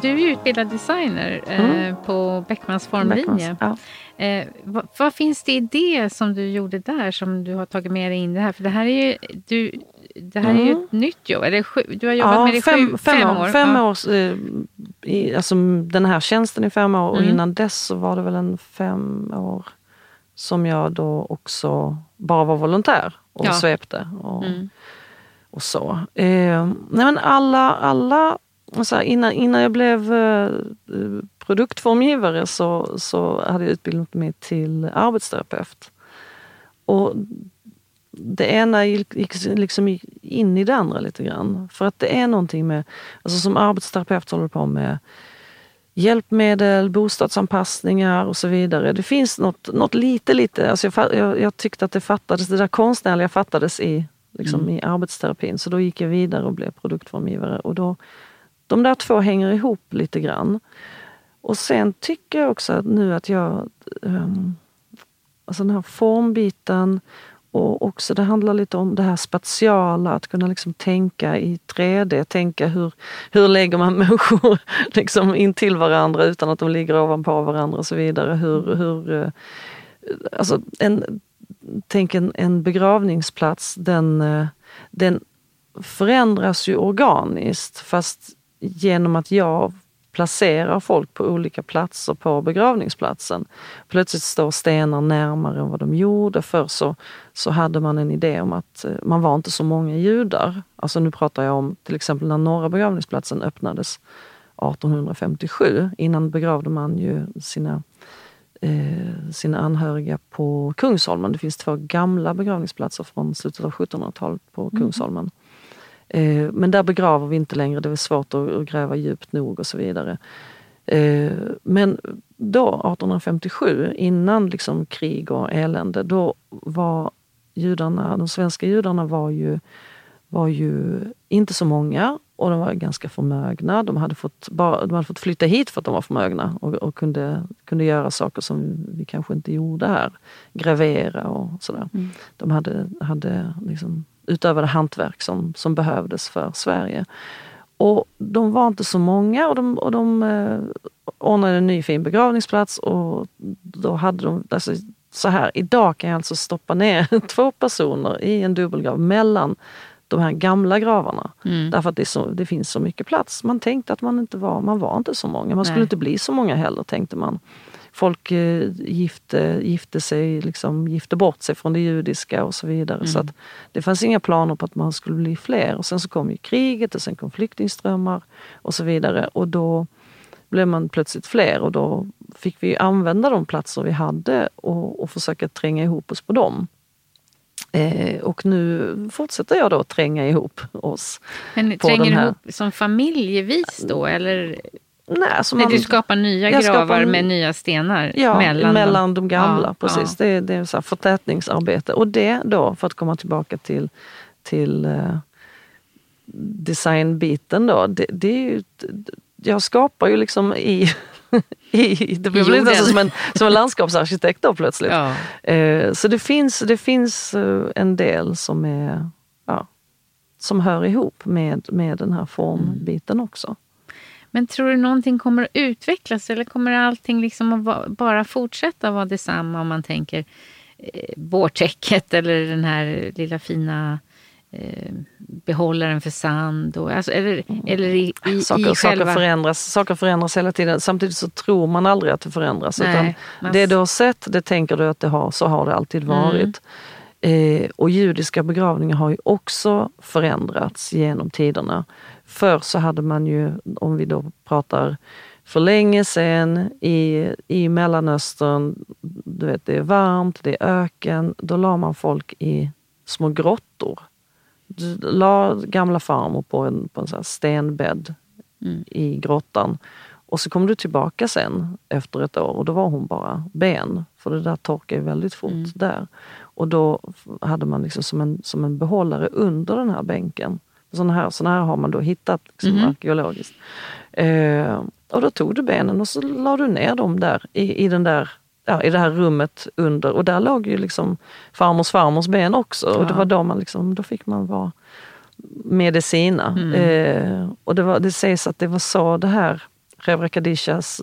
Du är ju utbildad designer eh, Mm. på Beckmans formlinje. Ja. Eh, vad, vad finns det i det som du gjorde där som du har tagit med dig in det här? För det här är ju, du, det här är ju Mm. ett nytt jobb. Eller sju, du har jobbat med det i fem, sju, fem, år. Fem Ja. år eh, i, alltså den här tjänsten i fem år och Mm. innan dess så var det väl en fem år som jag då också bara var volontär och Ja. svepte. Och, Mm. och så. Eh, nej men alla, alla så här, innan, innan jag blev eh, produktformgivare så, så hade jag utbildat mig till arbetsterapeut. Och det ena gick liksom in i det andra lite grann. För att det är någonting med, alltså som arbetsterapeut håller du på med hjälpmedel, bostadsanpassningar och så vidare. Det finns något, något lite, lite, alltså jag, jag, jag tyckte att det fattades, det där konstnärliga fattades i, liksom i arbetsterapin. Så då gick jag vidare och blev produktformgivare. Och då, de där två hänger ihop lite grann. Och sen tycker jag också att nu att jag... Um, alltså den här formbiten och också det handlar lite om det här spatiala, att kunna liksom tänka i 3D, tänka hur, hur lägger man (laughs) människor liksom in till varandra utan att de ligger ovanpå varandra och så vidare. Hur, hur, eh, alltså en, tänk en, en begravningsplats, den, eh, den förändras ju organiskt fast genom att jag placerar folk på olika platser på begravningsplatsen. Plötsligt står stenar närmare än vad de gjorde. Förr så, så hade man en idé om att eh, man var inte så många judar. Alltså nu pratar jag om till exempel när norra begravningsplatsen öppnades 1857. Innan begravde man ju sina, eh, sina anhöriga på Kungsholmen. Det finns två gamla begravningsplatser från slutet av 1700-talet på mm. Kungsholmen. Eh, men där begraver vi inte längre, det är svårt att gräva djupt nog och så vidare. Eh, men då, 1857, innan liksom krig och elände, då var judarna, de svenska judarna var ju, var ju inte så många och de var ganska förmögna. De hade fått, bara, de hade fått flytta hit för att de var förmögna och, och kunde, kunde göra saker som vi kanske inte gjorde här. Gravera och sådär. Mm. De hade, hade liksom utövade hantverk som, som behövdes för Sverige. Och de var inte så många och de, och de eh, ordnade en ny fin begravningsplats och då hade de, alltså, så här, idag kan jag alltså stoppa ner (laughs) två personer i en dubbelgrav mellan de här gamla gravarna. Mm. Därför att det, så, det, finns så mycket plats. Man tänkte att man inte var, man var inte så många. Man skulle Nej. inte bli så många heller tänkte man folk eh, gifte, gifte sig, liksom, gifte bort sig från det judiska och så vidare. Mm. Så att det fanns inga planer på att man skulle bli fler. Och sen så kom ju kriget och sen kom flyktingströmmar och så vidare. Och då blev man plötsligt fler och då fick vi använda de platser vi hade och, och försöka tränga ihop oss på dem. Eh, och nu fortsätter jag då tränga ihop oss. Men tränger du ihop som familjevis då eller? Nej, alltså man, du skapar nya gravar skapar, med nya stenar ja, mellan, mellan de, gamla. Ja, precis. Ja. Det, det är så förtätningsarbete. Och det då, för att komma tillbaka till, till uh, designbiten då. Det, det är ju, jag skapar ju liksom i, (laughs) i det blir lite som en, som en landskapsarkitekt då plötsligt. Ja. Uh, så det finns, det finns uh, en del som är ja, som hör ihop med, med den här formbiten också. Men tror du någonting kommer att utvecklas eller kommer allting liksom att bara fortsätta vara detsamma om man tänker eh, vårtäcket eller den här lilla fina eh, behållaren för sand? Och, alltså, eller, mm. eller i, i, saker, i själva... saker, förändras, saker förändras hela tiden. Samtidigt så tror man aldrig att det förändras. Nej, utan man... Det du har sett, det tänker du att det har, så har det alltid mm. varit. Mm. Eh, och judiska begravningar har ju också förändrats genom tiderna. Förr så hade man ju, om vi då pratar för länge sedan i, i Mellanöstern, du vet det är varmt, det är öken, då la man folk i små grottor. Du la gamla farmor på en, på en så stenbädd mm. i grottan. Och så kom du tillbaka sen efter ett år och då var hon bara ben. För det där torkar ju väldigt fort mm. där. Och då hade man liksom som en, som en behållare under den här bänken. Såna här, såna här har man då hittat liksom, mm. arkeologiskt. Eh, och då tog du benen och så la du ner dem där i, i, den där, ja, i det här rummet under. Och där låg ju liksom farmors farmors ben också. Ja. Och det var då man liksom, då fick man vara medicina. Mm. Eh, och det, var, det sägs att det var så det här Revra Kadishas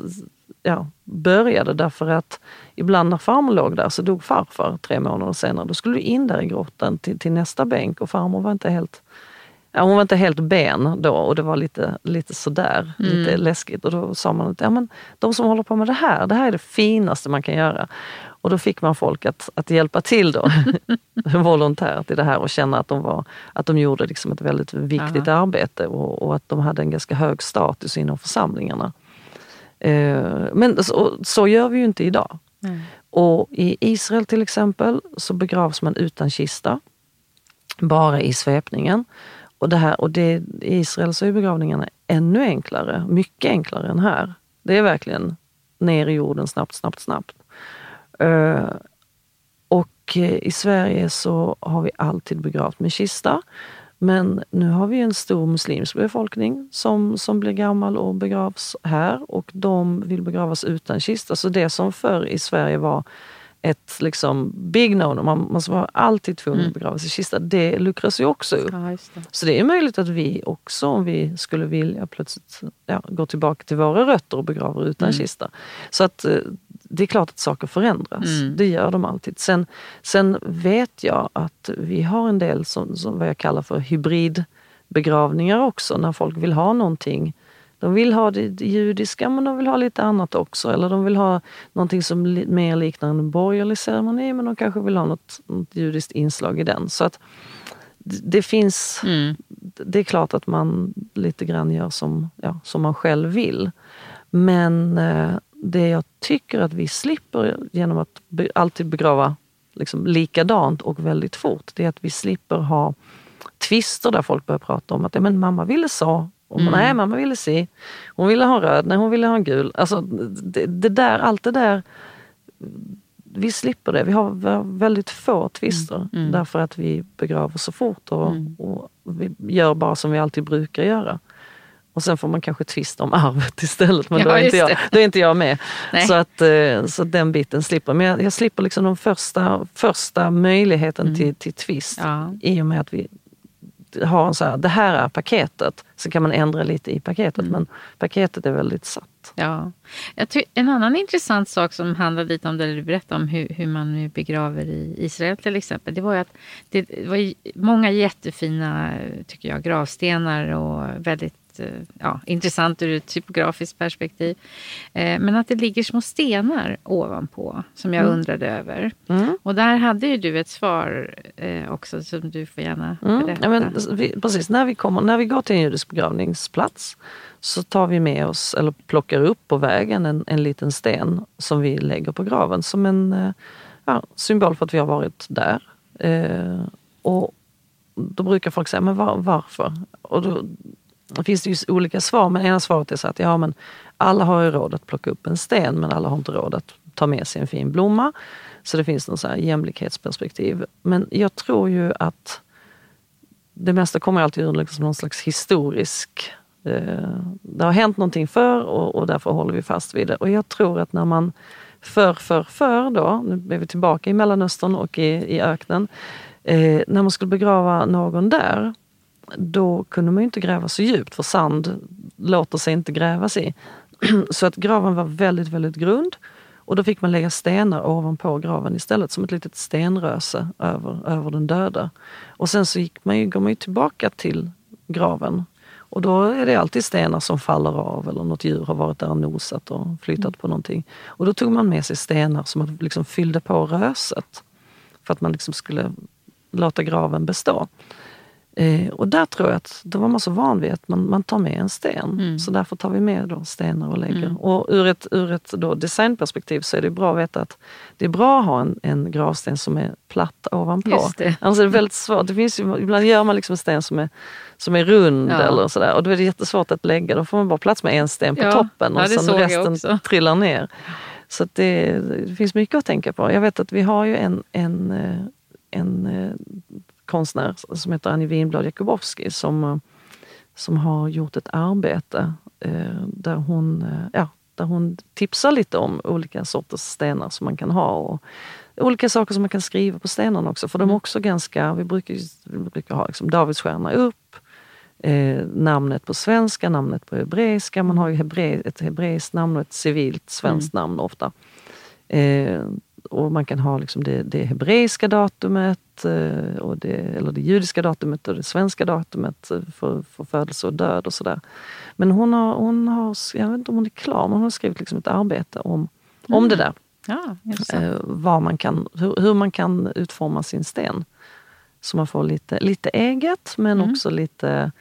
ja, började därför att ibland när farmor låg där så dog farfar tre månader senare. Då skulle du in där i grottan till, till nästa bänk och farmor var inte helt Ja, hon var inte helt ben då och det var lite, lite sådär, mm. lite läskigt. Och då sa man att ja, men de som håller på med det här, det här är det finaste man kan göra. Och då fick man folk att, att hjälpa till då, (laughs) volontärt i det här och känna att de, var, att de gjorde liksom ett väldigt viktigt Aha. arbete och, och, att de hade en ganska hög status inom församlingarna. Eh, men så, så, gör vi ju inte idag. Mm. Och i Israel till exempel så begravs man utan kista, bara i svepningen. Och, det här, och det, i Israel så är begravningarna ännu enklare, mycket enklare än här. Det är verkligen ner i jorden snabbt, snabbt, snabbt. Uh, och eh, i Sverige så har vi alltid begravt med kista. Men nu har vi en stor muslimsk befolkning som, som blir gammal och begravs här och de vill begravas utan kista. Så det som förr i Sverige var ett liksom big no man måste vara alltid tvungen att mm. begravas i kista. Det luckras ju också upp. Ja, det. Så det är möjligt att vi också, om vi skulle vilja, plötsligt ja, gå tillbaka till våra rötter och begrava utan mm. kista. Så att eh, det är klart att saker förändras. Mm. Det gör de alltid. Sen, sen vet jag att vi har en del som, som vad jag kallar för hybridbegravningar också, när folk vill ha någonting de vill ha det judiska men de vill ha lite annat också. Eller de vill ha någonting som mer liknar en borgerlig ceremoni men de kanske vill ha något, något judiskt inslag i den. Så att det finns, mm. det är klart att man lite grann gör som, ja, som man själv vill. Men eh, det jag tycker att vi slipper genom att alltid begrava liksom likadant och väldigt fort, det är att vi slipper ha tvister där folk börjar prata om att men mamma ville så och mm. Nej, mamma ville se. Hon ville ha röd, nej hon ville ha gul. Alltså, det, det, där, allt det där, vi slipper det. Vi har väldigt få tvister mm. mm. därför att vi begraver så fort och, mm. och, vi gör bara som vi alltid brukar göra. Och sen får man kanske tvista om arvet istället, men ja, då, är inte jag, då är inte jag med. Så, att, eh, så den biten slipper. Men jag, jag slipper liksom den första, första möjligheten mm. till, till tvist ja. i och med att vi ha en så här, det här är paketet. Så kan man ändra lite i paketet mm. men paketet är väldigt satt. Ja. en annan intressant sak som handlar lite om det du berättade om hur, hur man nu begraver i Israel till exempel. Det var ju att det var många jättefina tycker jag, gravstenar och väldigt Eh, ja, intressant ur ett typografiskt perspektiv. Eh, men att det ligger små stenar ovanpå som jag mm. undrade över. Mm. Och där hade ju du ett svar eh, också som du får gärna mm. berätta. Ja, men, vi, precis, när vi, kommer, när vi går till en judisk begravningsplats så tar vi med oss, eller plockar upp på vägen en, en liten sten som vi lägger på graven som en ja, symbol för att vi har varit där. Eh, och då brukar folk säga, men var, varför? Och då, det finns ju olika svar, men ena svaret är så att ja, men alla har ju råd att plocka upp en sten men alla har inte råd att ta med sig en fin blomma. Så det finns någon så här jämlikhetsperspektiv. Men jag tror ju att det mesta kommer alltid ur liksom någon slags historisk... Eh, det har hänt någonting förr och, och därför håller vi fast vid det. Och jag tror att när man förr, förr, förr då, nu är vi tillbaka i Mellanöstern och i, i öknen, eh, när man skulle begrava någon där då kunde man inte gräva så djupt för sand låter sig inte grävas i. (clears throat) Så att graven var väldigt, väldigt grund. Och då fick man lägga stenar ovanpå graven istället som ett litet stenröse över, över den döda. Och sen så gick man ju, går man ju tillbaka till graven och då är det alltid stenar som faller av eller något djur har varit där och nosat och flyttat mm. på någonting. Och då tog man med sig stenar som liksom fyllde på röset för att man liksom skulle låta graven bestå. Eh, och där tror jag att då var man så van vid att man, man tar med en sten. Mm. Så därför tar vi med då stenar och lägger. Mm. Och ur ett, ur ett då designperspektiv så är det bra att veta att det är bra att ha en, en gravsten som är platt ovanpå. Annars är det väldigt svårt. Det finns ju, ibland gör man liksom en sten som är, som är rund ja. eller sådär och då är det jättesvårt att lägga. Då får man bara plats med en sten på ja. toppen och ja, sen resten trillar ner. Så det, det, finns mycket att tänka på. Jag vet att vi har ju en, en, eh, en eh, konstnär som heter Annie Winblad Jakubowski som, eh, som har gjort ett arbete eh, där, hon, eh, ja, där hon tipsar lite om olika sorters stenar som man kan ha. Och olika saker som man kan skriva på stenarna också. För de är mm. också ganska, vi brukar, vi brukar ha liksom Davidsstjärna upp, eh, namnet på svenska, namnet på hebreiska. Man har ju hebre, ett hebreiskt namn och ett civilt svenskt mm. namn ofta. Eh, och man kan ha liksom det, det hebreiska datumet, eh, och det, eller det judiska datumet och det svenska datumet för, för födelse och död och sådär. Men hon har, hon har, jag vet inte om hon är klar, men hon har skrivit liksom ett arbete om, mm. om det där. Ja, eh, vad man kan, hur, hur, man kan utforma sin sten. Så man får lite, lite eget men mm. också lite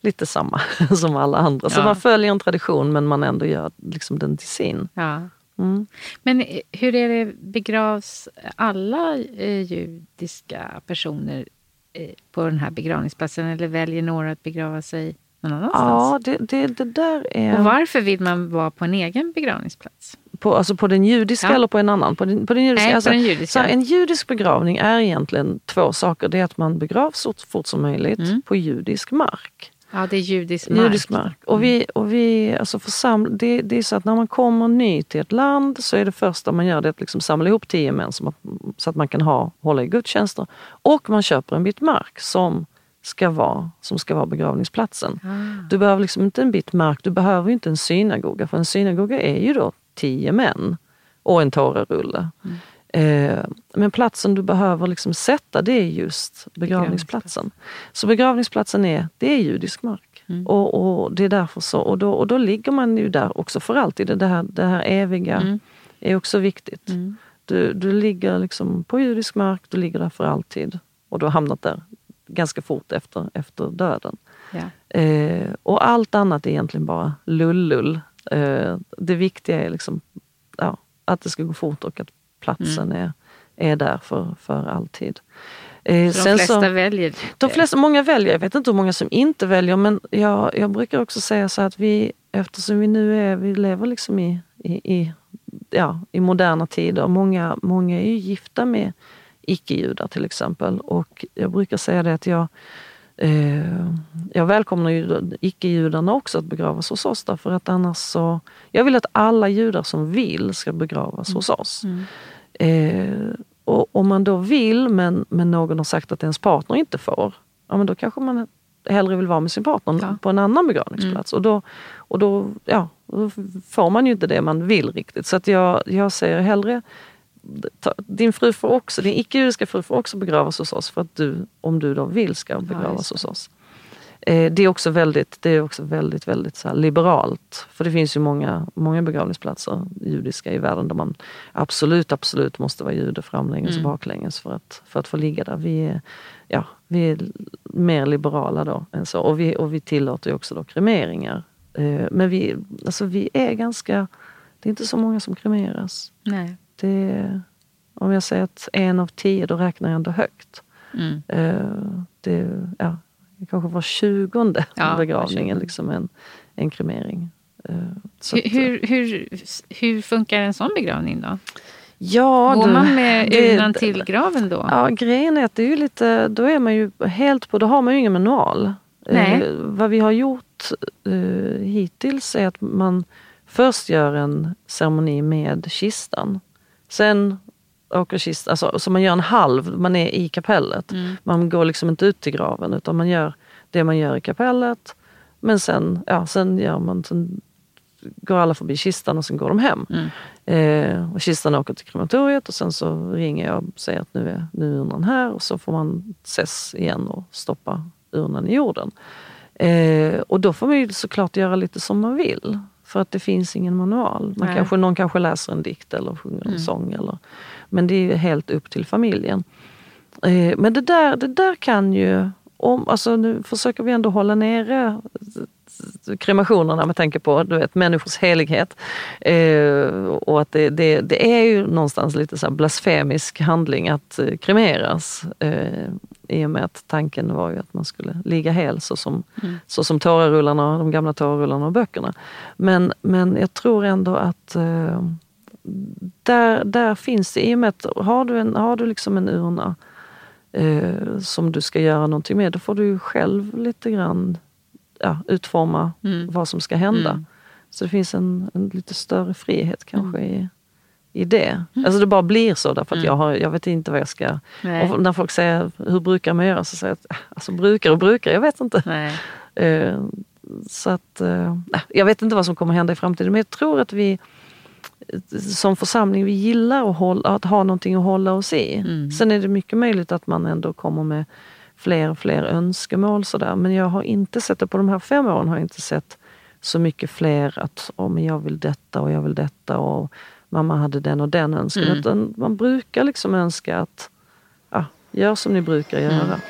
lite samma (laughs) som alla andra. Så man följer en tradition men man ändå gör liksom den till sin. Ja. Mm. Men eh, hur är det, begravs alla eh, judiska personer eh, på den här begravningsplatsen eller väljer några att begrava sig någon annanstans? Ja, det, det, det där är... Och varför vill man vara på en egen begravningsplats? på, alltså på den judiska Ja. eller på en annan? På den, på den judiska. Nej, på alltså, den judiska. Så här, en judisk begravning är egentligen två saker. Det är att man begravs så fort som möjligt Mm. på judisk mark. Ja, det är judisk mark. Judisk mark. Och vi, och vi, alltså försam, det, det är så att när man kommer ny till ett land så är det första man gör det att liksom samla ihop tio män som att, så att man kan ha, hålla i gudstjänster. Och man köper en bit mark som ska vara, som ska vara begravningsplatsen. Ah. Du behöver liksom inte en bit mark, du behöver inte en synagoga för en synagoga är ju då tio män och en tårarulle. Eh, men platsen du behöver liksom sätta det är just begravningsplatsen. Så begravningsplatsen är, det är judisk mark. Och, och det är därför så, och då, och då ligger man ju där också för alltid. Det här, det här eviga Mm. är också viktigt. Mm. Du, du ligger liksom på judisk mark, du ligger där för alltid. Och du har hamnat där ganska fort efter, efter döden. Ja. Eh, och allt annat är egentligen bara lullull. Eh, det viktiga är liksom, ja, att det ska gå fort och att platsen är, är där för, för alltid. Eh, Så de flesta väljer de flesta, många väljer, jag vet inte hur många som inte väljer men jag, jag brukar också säga så att vi, eftersom vi nu är, vi lever liksom i, i, i, ja, i moderna tider, många, många är ju gifta med icke-judar till exempel och jag brukar säga det att jag Eh, jag välkomnar ju icke-judarna också att begravas hos oss därför att annars så... Jag vill att alla judar som vill ska begravas hos oss. Mm. Eh, och om man då vill men, men någon har sagt att ens partner inte får, ja men då kanske man hellre vill vara med sin partner Ja. på en annan begravningsplats. Och, då, och då, ja, då får man ju inte det man vill riktigt. Så att jag, jag säger hellre ta, din fru får också, din icke-judiska fru får också begravas hos oss för att du, om du då vill, ska begravas just hos oss. Eh, det är också väldigt, det är också väldigt, väldigt så liberalt. För det finns ju många, många begravningsplatser, judiska, i världen där man absolut, absolut måste vara jude framlänges och Mm. baklänges för att, för att få ligga där. Vi är, ja, vi är mer liberala då än så. Och vi, och vi tillåter också då kremeringar. Eh, men vi, alltså vi är ganska, det är inte så många som kremeras. Nej. Det, om jag säger att en av tio, då räknar jag ändå högt. Mm. Eh, det, ja, kanske var tjugonde Ja, begravningen, liksom en, en kremering. Eh, så Hur, att, hur, hur, hur funkar en sån begravning då? ja, Går du, man med urnan till graven då? Ja, grejen är att det är ju lite, då är man ju helt på, då har man ju ingen manual. Nej. Eh, vad vi har gjort eh, hittills är att man först gör en ceremoni med kistan. Sen åker kistan, alltså, så man gör en halv, man är i kapellet. Mm. Man går liksom inte ut till graven utan man gör det man gör i kapellet. Men sen, ja, sen, gör man, sen går alla förbi kistan och sen går de hem. Mm. Eh, och kistan åker till krematoriet och sen så ringer jag och säger att nu är, nu är urnan här och så får man ses igen och stoppa urnan i jorden. Eh, och då får man ju såklart göra lite som man vill. För att det finns ingen manual. Man Nej. kanske, någon kanske läser en dikt eller sjunger en Mm. sång. Eller, men det är helt upp till familjen. Eh, men det där, det där kan ju, om, alltså nu försöker vi ändå hålla nere kremationerna med tanke på du vet, människors helighet. Eh, och att det, det, det är ju någonstans lite så blasfemisk handling att eh, kremeras. Eh, I och med att tanken var ju att man skulle ligga hel så som, Mm. så som tårarullarna, de gamla tårarullarna och böckerna. Men, men jag tror ändå att eh, där, där finns det, i och med att har du, en, har du liksom en urna eh, som du ska göra någonting med, då får du själv lite grann ja, utforma Mm. vad som ska hända. Mm. Så det finns en, en lite större frihet kanske i, i det. Alltså det bara blir så därför att jag, har, jag vet inte vad jag ska... När folk säger hur brukar man göra så säger jag att alltså brukar och brukar, jag vet inte. Eh, så att, eh, jag vet inte vad som kommer hända i framtiden men jag tror att vi som församling vi gillar att, hålla, att ha någonting att hålla oss i. Mm. Sen är det mycket möjligt att man ändå kommer med fler och fler önskemål sådär. Men jag har inte sett det, på de här fem åren har jag inte sett så mycket fler att oh, men jag vill detta och jag vill detta och mamma hade den och den önskan. Mm. Man brukar liksom önska att ja, gör som ni brukar göra. Mm.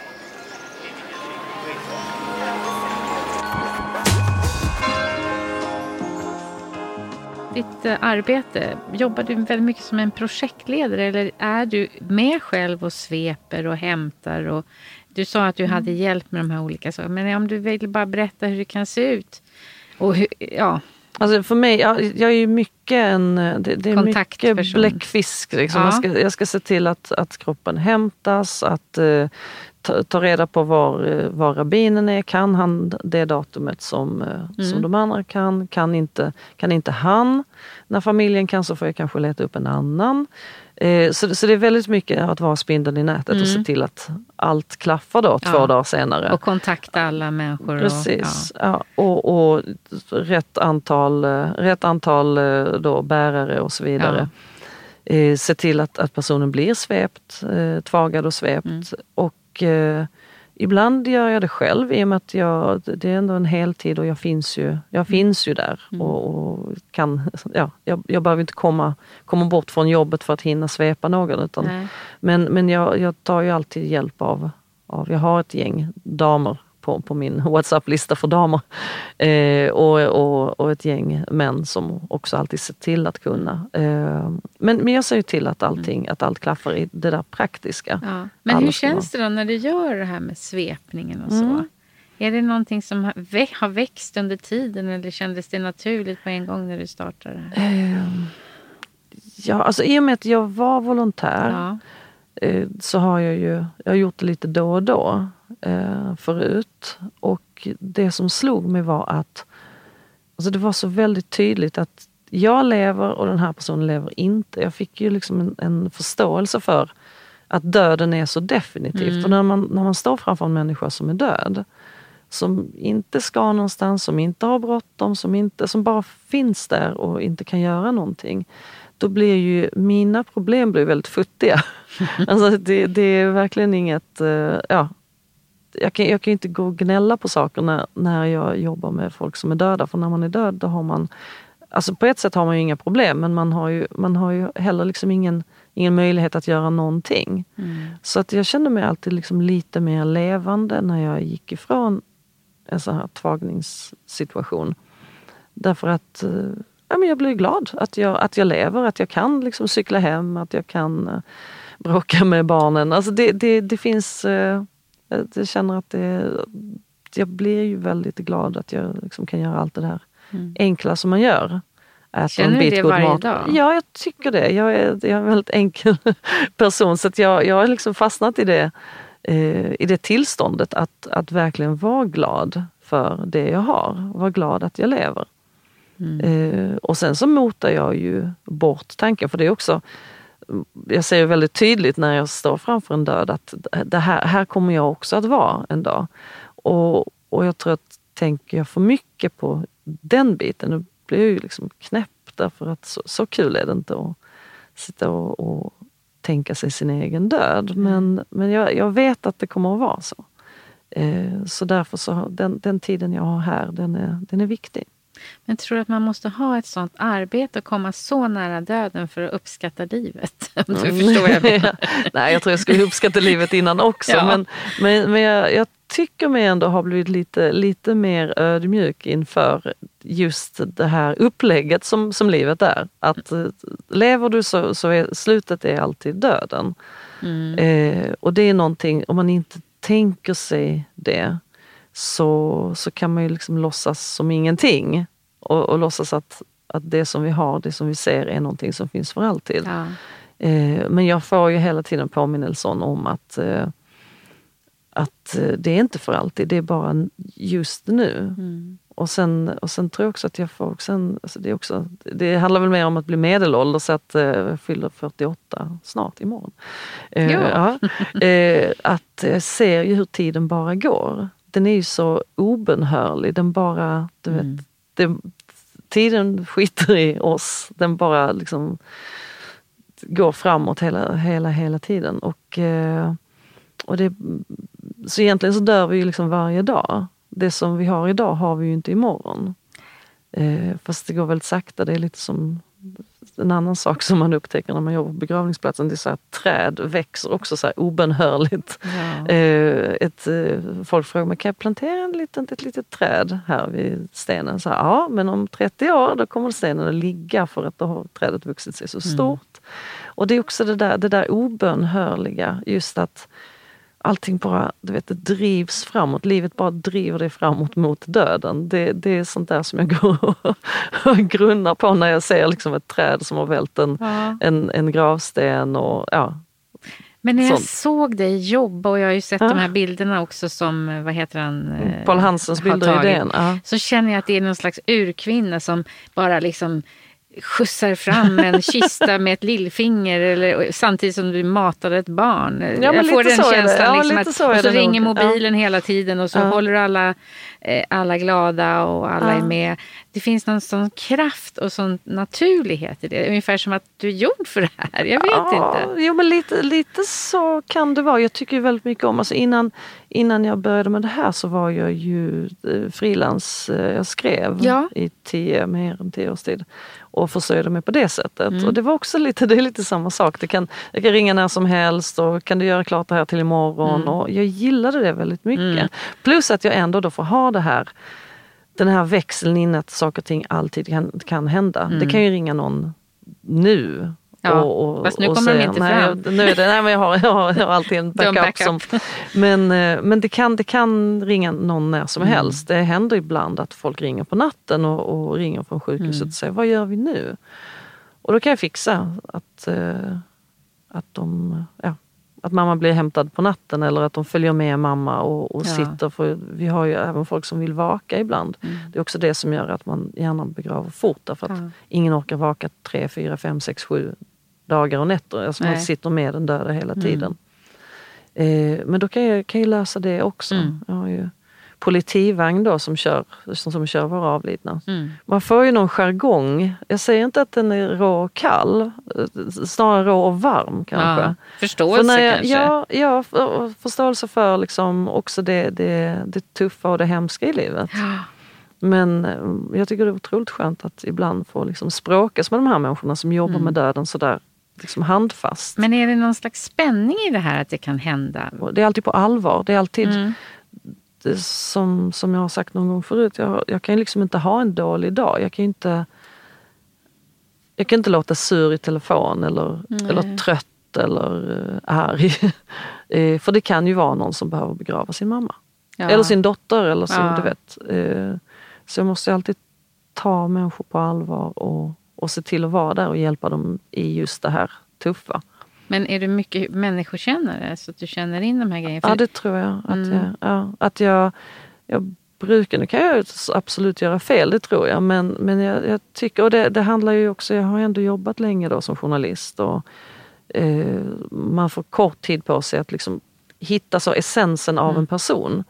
Ditt eh, arbete, jobbar du väldigt mycket som en projektledare eller är du med själv och sveper och hämtar? Och, du sa att du hade hjälp med de här olika sakerna, men om du vill bara berätta hur det kan se ut? Och hur, ja, Alltså för mig, jag, jag är ju mycket en det, det är mycket bläckfisk. Liksom. Ja. Jag, ska, jag ska se till att, att kroppen hämtas, att uh, ta, ta, reda på var, uh, var rabbinen är. Kan han det datumet som, mm. som de andra kan? Kan inte, kan inte han? När familjen kan så får jag kanske leta upp en annan. Eh, så, så det är väldigt mycket att vara spindeln i nätet mm. och se mm. till att allt klaffar då två ja. dagar senare. Och kontakta alla människor. Precis. Och, ja. ja. och, och rätt antal, eh, rätt antal eh, då, bärare och så vidare. Ja. se till att, att personen blir svept, tvagad och svept. Mm. Och Ibland gör jag det själv i och med att jag, det är ändå en heltid och jag finns ju, jag finns ju där. Mm. Och, och, kan, ja, jag, jag behöver inte komma, komma bort från jobbet för att hinna svepa någon. Utan, men men jag, jag tar ju alltid hjälp av, av, jag har ett gäng damer på, på min (laughs) WhatsApp-lista för damer. Eh, och, och, och, ett gäng män som också alltid ser till att kunna. Eh, men, men jag ser ju till att allting, mm. att allt klaffar i det där praktiska. Ja. Men hur känns det då när du gör det här med svepningen och så? Mm. Är det någonting som har växt under tiden eller kändes det naturligt på en gång när du startade? Eh, ja, alltså i och med att jag var volontär ja. eh, så har jag ju jag har gjort det lite då och då eh, förut. Och det som slog mig var att alltså det var så väldigt tydligt att jag lever och den här personen lever inte. Jag fick ju liksom en, en förståelse för att döden är så definitiv. Mm. För när man, när man står framför en människa som är död, som inte ska någonstans, som inte har bråttom, som, inte, som bara finns där och inte kan göra någonting. Då blir ju mina problem blir väldigt futtiga. (laughs) alltså det, det, är verkligen inget, eh, ja, jag kan, jag kan inte gå och gnälla på saker när, när jag jobbar med folk som är döda. För när man är död då har man, alltså på ett sätt har man ju inga problem men man har ju, man har ju heller liksom ingen, ingen möjlighet att göra någonting. Mm. Så att jag kände mig alltid liksom lite mer levande när jag gick ifrån en sån här tvagningssituation. Därför att eh, ja, men jag blir glad att jag, att jag lever, att jag kan liksom cykla hem, att jag kan uh, bråka med barnen. Alltså det, det, det finns uh, jag känner att det, jag blir ju väldigt glad att jag liksom kan göra allt det där mm. enkla som man gör. Äta Känner du det varje mat. dag? Ja, jag tycker det. Jag är, jag är en väldigt enkel (laughs) person så jag, jag har liksom fastnat i det, eh, i det tillståndet att, att verkligen vara glad för det jag har. Vara glad att jag lever. Mm. Eh, och sen så motar jag ju bort tanken, för det är också jag ser väldigt tydligt när jag står framför en död att det här, här kommer jag också att vara en dag. Och, och jag tror att tänker jag för mycket på den biten, då blir jag ju liksom knäpp därför att så, så kul är det inte att sitta och, och tänka sig sin egen död. Mm. Men, men jag, jag, vet att det kommer att vara så. Eh, så därför så den, den tiden jag har här, den är, den är viktig. Men tror du att man måste ha ett sånt arbete och komma så nära döden för att uppskatta livet? (laughs) Om du mm. förstår jag (laughs) menar. Nej, jag tror jag skulle uppskatta livet innan också. Ja. Men, men, men jag, jag, tycker mig ändå ha blivit lite, lite mer ödmjuk inför just det här upplägget som, som livet är. Att mm. lever du så, så är slutet är alltid döden. Mm. Eh, och det är någonting, om man inte tänker sig det, så, så kan man ju liksom låtsas som ingenting och, och låtsas att, att det som vi har, det som vi ser är någonting som finns för alltid. Ja. Eh, men jag får ju hela tiden påminnelsen om att, eh, att eh, det är inte för alltid, det är bara just nu. Mm. Och, sen, och sen tror jag också att jag får också en, alltså det, är också, det handlar väl mer om att bli medelålders, att eh, jag fyller 48 snart imorgon. Eh, ja. (laughs) eh, att jag ser ju hur tiden bara går den är ju så obenhörlig. Den bara, du mm. vet, det, tiden skiter i oss. Den bara liksom går framåt hela, hela, hela tiden. Och, eh, och det, så egentligen så dör vi ju liksom varje dag. Det som vi har idag har vi ju inte imorgon. Eh, fast det går väldigt sakta. Det är lite som en annan sak som man upptäcker när man jobbar på begravningsplatsen, det är så att träd växer också så här obönhörligt. Ja. Eh, ett, eh, folk frågar mig, kan jag plantera en liten, ett litet träd här vid stenen? Så här, ja, men om 30 år då kommer stenen att ligga för att då har trädet vuxit sig så mm. stort. Mm. Och det är också det där, det där obönhörliga, just att allting bara du vet, det drivs framåt. Livet bara driver dig framåt mot döden. Det, det är sånt där som jag (laughs) går och grunnar på när jag ser liksom ett träd som har vält en, Ja. en, en gravsten. Och, ja. Men när jag Sånt. såg dig jobba och jag har ju sett Ja. de här bilderna också som, eh, vad heter han? eh, Paul Hansens bilder i. DN. Ja. Så känner jag att det är någon slags urkvinna som bara liksom skjutsar fram en (laughs) kista med ett lillfinger eller, samtidigt som du matade ett barn. men jag får den känslan. Ja, liksom att, så och så ringer nog. Ja. mobilen hela tiden och så Ja. håller alla, eh, alla glada och alla Ja. är med. Det finns någon sån kraft och sån naturlighet i det. Ungefär som att du är gjord för det här. Jag vet Ja, inte. Jo men lite, lite så kan det vara. Jag tycker väldigt mycket om, alltså innan, innan jag började med det här så var jag ju eh, frilans. eh, Jag skrev Ja. i tio, mer än tio års tid och försörjde mig på det sättet. Mm. Och det var också lite, det är lite samma sak. Det kan, jag kan ringa när som helst och kan du göra klart det här till imorgon? Mm. Och jag gillade det väldigt mycket. Mm. Plus att jag ändå då får ha det här den här växeln in att saker och ting alltid kan, kan hända. Mm. Det kan ju ringa någon nu. Ja, och, och, fast nu kommer de säga, inte nej, fram." jag- Nu är det, nej, men jag, har, jag, har, jag har alltid en (laughs) en backup. Som, men eh, men det, kan, det kan ringa någon när som Mm. helst. Det händer ibland att folk ringer på natten och, och ringer från sjukhuset Mm. och säger vad gör vi nu? Och då kan jag fixa att, eh, att, de, ja, att mamma blir hämtad på natten eller att de följer med mamma och, och Ja. sitter. För vi har ju även folk som vill vaka ibland. Mm. Det är också det som gör att man gärna begraver fort därför att Ja. ingen orkar vaka tre, fyra, fem, sex, sju dagar och nätter. Alltså man sitter med den döda hela Mm. tiden. Eh, men då kan jag, kan jag lösa det också. Mm. Jag har ju politivagn då som kör, som, som kör våra avlidna. Mm. Man får ju någon jargong. Jag säger inte att den är rå och kall, snarare rå och varm kanske. Ja. Förståelse För jag, kanske. Ja, ja, för- förståelse för liksom också det, det, det tuffa och det hemska i livet. Ja. Men eh, jag tycker det är otroligt skönt att ibland få liksom språkas med de här människorna som jobbar Mm. med döden sådär liksom handfast. Men är det någon slags spänning i det här att det kan hända? Det är alltid på allvar. Det är alltid Mm. Som, som jag har sagt någon gång förut. Jag, jag kan liksom inte ha en dålig dag. Jag kan inte, jag kan inte låta sur i telefon eller, Nej. eller trött eller uh, arg. (laughs) Eh, För det kan ju vara någon som behöver begrava sin mamma. Ja. Eller sin dotter eller sin, Ja. du vet. Eh, Så jag måste alltid ta människor på allvar och, och se till att vara där och hjälpa dem i just det här tuffa. Men är du mycket människokännare så att du känner in de här grejerna? För- Ja det tror jag. Att, Mm. jag, ja, att jag, jag brukar, nu kan jag absolut göra fel, det tror jag. Men, men jag, jag tycker, och det, det handlar ju också, jag har ändå jobbat länge då som journalist. Och, eh, man får kort tid på sig att liksom hitta så essensen av Mm. en person.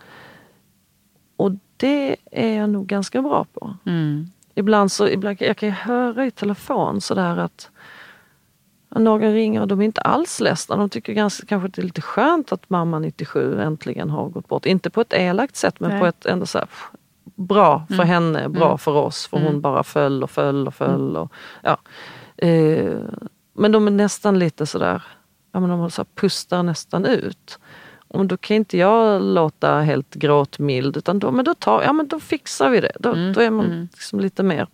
Och det är jag nog ganska bra på. Mm. Ibland så ibland, jag kan ju höra i telefon sådär att någon ringer och de är inte alls ledsna. De tycker ganska, kanske att det är lite skönt att mamma 97 äntligen har gått bort. Inte på ett elakt sätt men Nej. på ett ändå så här, bra för Mm. henne, bra Mm. för oss. För Mm. hon bara föll och föll och föll. Och, ja. eh, men de är nästan lite sådär, ja, men de så här pustar nästan ut. Och då kan inte jag låta helt gråtmild utan då, men då, tar, ja, men då fixar vi det. Då, Mm, då är man mm. liksom lite mer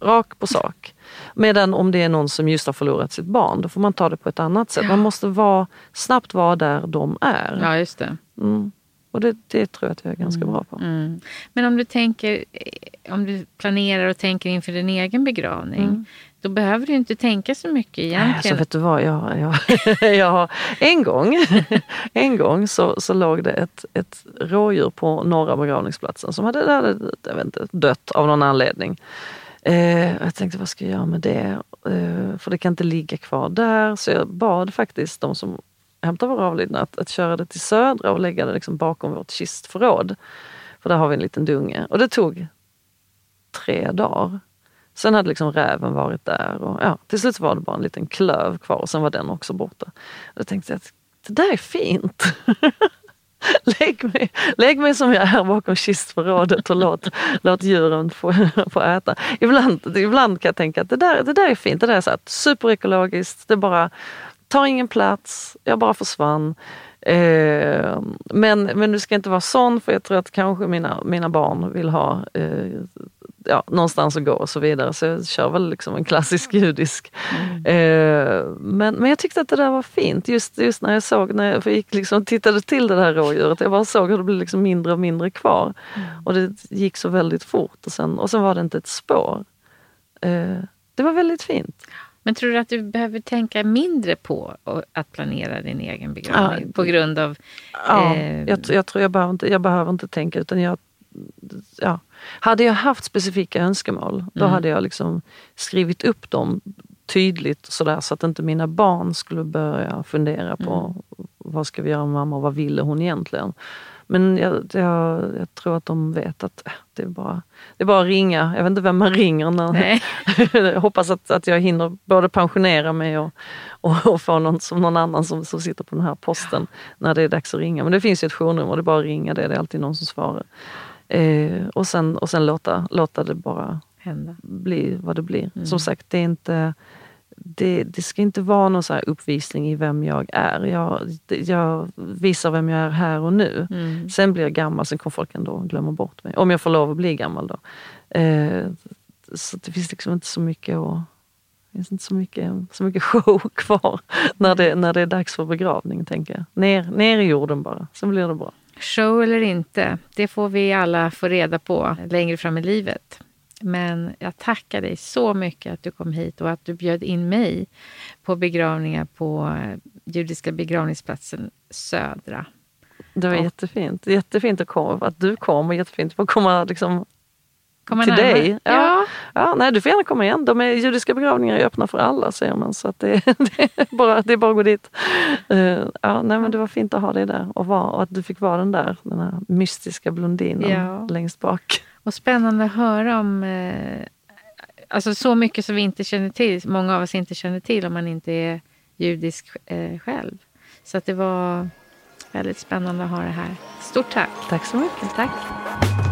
rak på sak. Medan om det är någon som just har förlorat sitt barn, då får man ta det på ett annat sätt. Man måste vara, snabbt vara där de är. Ja, just det. Mm. Och det, det tror jag att jag är ganska bra på. Mm. Men om du tänker, eh, om du planerar och tänker inför din egen begravning, Mm. då behöver du inte tänka så mycket Alltså, egentligen. vet du vad, jag, jag, (laughs) jag har, en gång, (laughs) en gång så, så låg det ett, ett rådjur på norra begravningsplatsen som hade, hade jag vet inte, dött av någon anledning. Eh, jag tänkte vad ska jag göra med det? Eh, för det kan inte ligga kvar där. Så jag bad faktiskt de som hämtar våra avlidna att, att köra det till Södra och lägga det liksom bakom vårt kistförråd. För där har vi en liten dunge. Och det tog tre dagar. Sen hade liksom räven varit där och ja, till slut var det bara en liten klöv kvar och sen var den också borta. Och då tänkte jag att det där är fint. (laughs) (laughs) lägg, mig, lägg mig som jag är bakom kistförrådet och låt, låt djuren få, (laughs) få äta. Ibland, ibland kan jag tänka att det där, det där är fint. Det där är så här superekologiskt. Det bara tar ingen plats. Jag bara försvann. Eh, men, men du ska inte vara sån för jag tror att kanske mina, mina barn vill ha eh, ja, någonstans att gå och så vidare. Så jag kör väl liksom en klassisk judisk. Mm. Eh, men, men jag tyckte att det där var fint. Just, just när jag såg, när jag gick liksom, tittade till det där rådjuret. Jag bara såg hur det blev liksom mindre och mindre kvar. Mm. Och det gick så väldigt fort och sen, och sen var det inte ett spår. Eh, det var väldigt fint. Men tror du att du behöver tänka mindre på att planera din egen begravning? Ja, på grund av... Ja, eh, jag, jag, tror jag behöver, inte, jag behöver inte tänka utan jag... Ja. Hade jag haft specifika önskemål då mm. hade jag liksom skrivit upp dem tydligt sådär så att inte mina barn skulle börja fundera på mm. vad ska vi göra med mamma och vad ville hon egentligen? Men jag, jag, jag, tror att de vet att äh, det är, bara, det är bara att ringa. Jag vet inte vem man ringer. När, (laughs) jag hoppas att, att jag hinner både pensionera mig och, och, och få någon, som någon annan som, som sitter på den här posten när det är dags att ringa. Men det finns ju ett journummer, det är bara att ringa det. Det är alltid någon som svarar. Eh, och sen, och sen låta, låta det bara Hända. bli vad det blir. Mm. Som sagt, det är inte det, det, ska inte vara någon så uppvisning i vem jag är. Jag, jag visar vem jag är här och nu. Mm. Sen blir jag gammal, sen kommer folk ändå glömma bort mig. Om jag får lov att bli gammal då. Eh, så det finns liksom inte så mycket att finns inte så mycket, så mycket show (laughs) kvar när det, när det är dags för begravning. tänker jag. Ner, ner i jorden bara, sen blir det bra. Show eller inte, det får vi alla få reda på längre fram i livet. Men jag tackar dig så mycket att du kom hit och att du bjöd in mig på begravningar på Judiska begravningsplatsen Södra. Det var och, jättefint. Jättefint att, komma, att du kom och jättefint att komma liksom komma till närmare. dig. Ja. Ja. ja. nej, du får gärna komma igen. De är, judiska begravningar är öppna för alla säger man. Så att det, (laughs) det, är bara, det är bara att gå dit. Uh, ja, nej, men det var fint att ha dig där och, var, och att du fick vara den där den här mystiska blondinen ja. längst bak. Och spännande att höra om eh, alltså så mycket som vi inte känner till, många av oss inte känner till om man inte är judisk eh, själv. Så att det var väldigt spännande att ha det här. Stort tack! Tack så mycket. Tack!